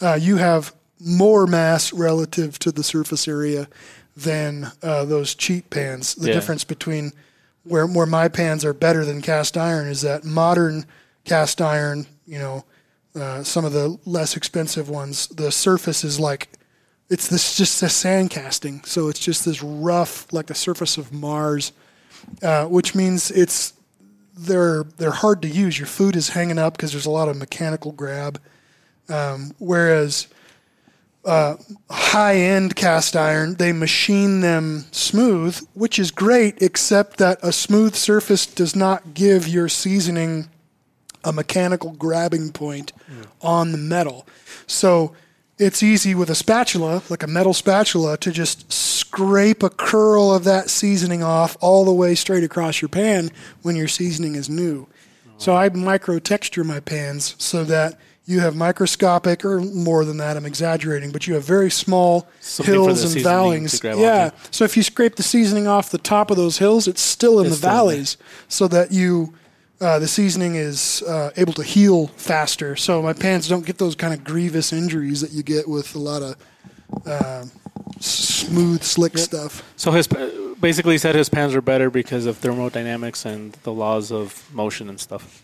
uh, you have more mass relative to the surface area than uh, those cheap pans. The Yeah. difference between where where my pans are better than cast iron is that modern cast iron, you know, uh, some of the less expensive ones, the surface is like it's this just a sand casting, so it's just this rough, like the surface of Mars, uh, which means it's they're they're hard to use. Your food is hanging up because there's a lot of mechanical grab. Um, whereas uh, high end cast iron, they machine them smooth, which is great, except that a smooth surface does not give your seasoning a mechanical grabbing point on the metal. So it's easy with a spatula, like a metal spatula, to just scrape a curl of that seasoning off all the way straight across your pan when your seasoning is new. So I micro texture my pans so that you have microscopic, or more than that, I'm exaggerating, but you have very small Something hills and valleys. Yeah. onto. So if you scrape the seasoning off the top of those hills, it's still in It's the still in there. valleys, so that you uh, the seasoning is uh, able to heal faster, so my pans don't get those kind of grievous injuries that you get with a lot of uh, smooth, slick stuff. So his basically he said his pans are better because of thermodynamics and the laws of motion and stuff.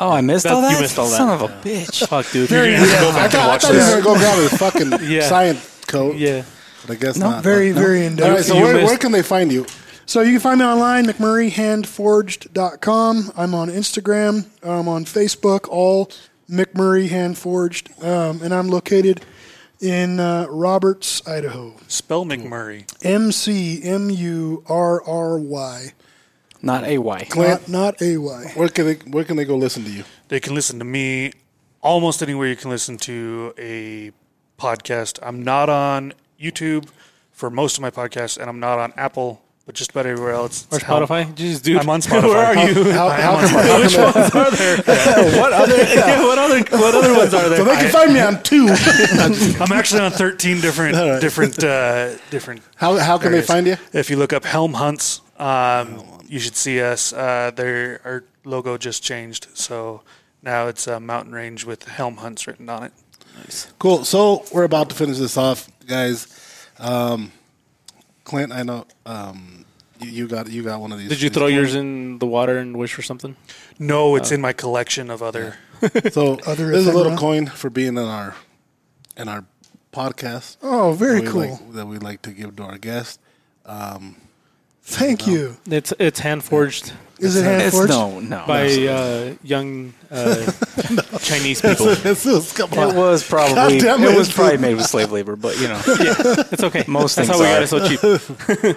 Oh, I missed all That- that. you missed all that. Son of a bitch. Fuck, dude. Very You're gonna have to go I back thought, and I watch thought he was this. going to go grab his fucking Yeah. science coat, Yeah. but I guess No, not. Very, but- very in All right, depth. so You where, missed- where can they find you? So you can find me online, McMurryHandForged.com. I'm on Instagram. I'm on Facebook, all McMurry Handforged. Um, and I'm located in uh, Roberts, Idaho. Spell McMurry. M C M U R R Y. Not a Y. Not, not A Y. Where can they Where can they go listen to you? They can listen to me almost anywhere you can listen to a podcast. I'm not on YouTube for most of my podcasts, and I'm not on Apple, but just about everywhere else. Or It's Helm. Spotify? Jeez, dude. I'm on Spotify. Where are you? How, I am how come, how Which ones are there? what other? what other? What other ones are there? so they can find me on two. I'm actually on 13 different different uh, different. how how can they find you? If you look up Helm Hunts, um, you should see us. Uh, their our logo just changed, so now it's a mountain range with Helm Hunts written on it. Nice. Cool. So we're about to finish this off, guys. Um, Clint, I know um, you, you got you got one of these. Did you throw yours in the water and wish for something? No, it's in my collection of other. So Other this is a little ephemera? coin for being in our in our podcast. Oh, very that cool. Like, that we like to give to our guests. Um, Thank you. It's it's hand forged Is it hand It's forged? no, no. by uh, young uh, Chinese people. this is, come on. It was probably God damn it it. was probably made with slave labor, but you know, It's okay. Most things. That's things how we got are. it so cheap.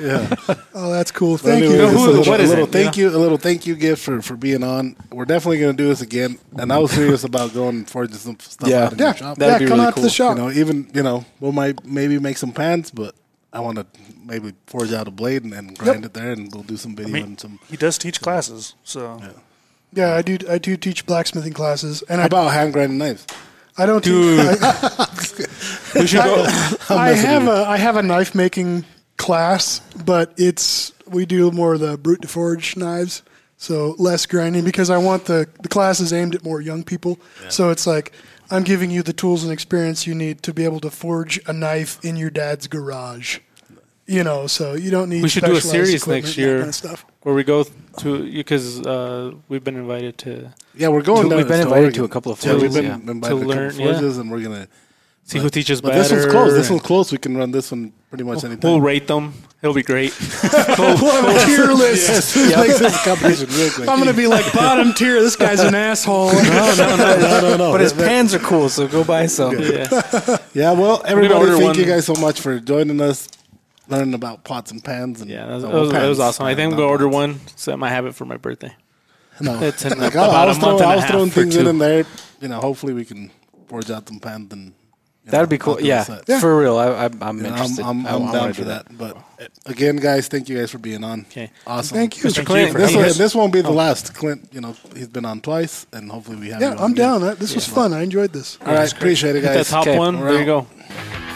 Yeah. Oh, that's cool. But Thank anyway, you. just a who- little, what a is little it? thank you, a little thank you gift for, for being on. We're definitely going to do this again, and I was serious about going and forging some stuff Yeah. out in Yeah, your shop. That'd yeah, be come really out to the cool. shop. You know, even you know, we might maybe make some pants, but I want to maybe forge out a blade and, and grind it there, and we'll do some I video mean, and some. he does teach classes, so Yeah, I do. I do teach blacksmithing classes, and How I, about hand grinding knives? I don't. Dude. Teach, I, We should go. I have a I have a knife making class, but it's we do more of the brute to forge knives, so less grinding because I want the the class is aimed at more young people. So it's like I'm giving you the tools and experience you need to be able to forge a knife in your dad's garage. You know, so you don't need. We should do a series equipment next and year kind of stuff. where we go to because uh, we've been invited to Yeah, we're going. We've been to invited Oregon. to a couple of Yeah, we've been yeah. invited To to, a couple learn, of yeah. forges, and we're gonna. See who teaches But better. this one's close. This one's close. We can run this one pretty much anytime. We'll rate them. It'll be great. We'll have a tier list. Like this competition real quick. I'm going to be like bottom tier. This guy's an asshole. no, no, no, no, no. but his That- pans are cool, so go buy some. yeah. Yeah, well, everybody, order thank one. you guys so much for joining us, learning about pots and pans. And Yeah, that was, that was, that was awesome. I think I'm gonna order one. So um, I might have it for my birthday. No, It's in like, about I, I a was, month throwing, and I a was half throwing for things in, two. in there. You know, hopefully we can forge out some pans and. You That'd be cool. knock it Yeah, for real. I, I, I'm You interested. I'm, I- I'm, I I'm down for that. But uh, again, guys, thank you guys for being on. Okay. Awesome. Thank you. Mr. Clint, This, Yes. one, this won't be the last. Clint, you know, he's been on twice, and hopefully we have. Yeah, you on I'm again. down. That- This was fun. I enjoyed this. All right, appreciate it, Hit that guys. top Okay, one. There you out. go.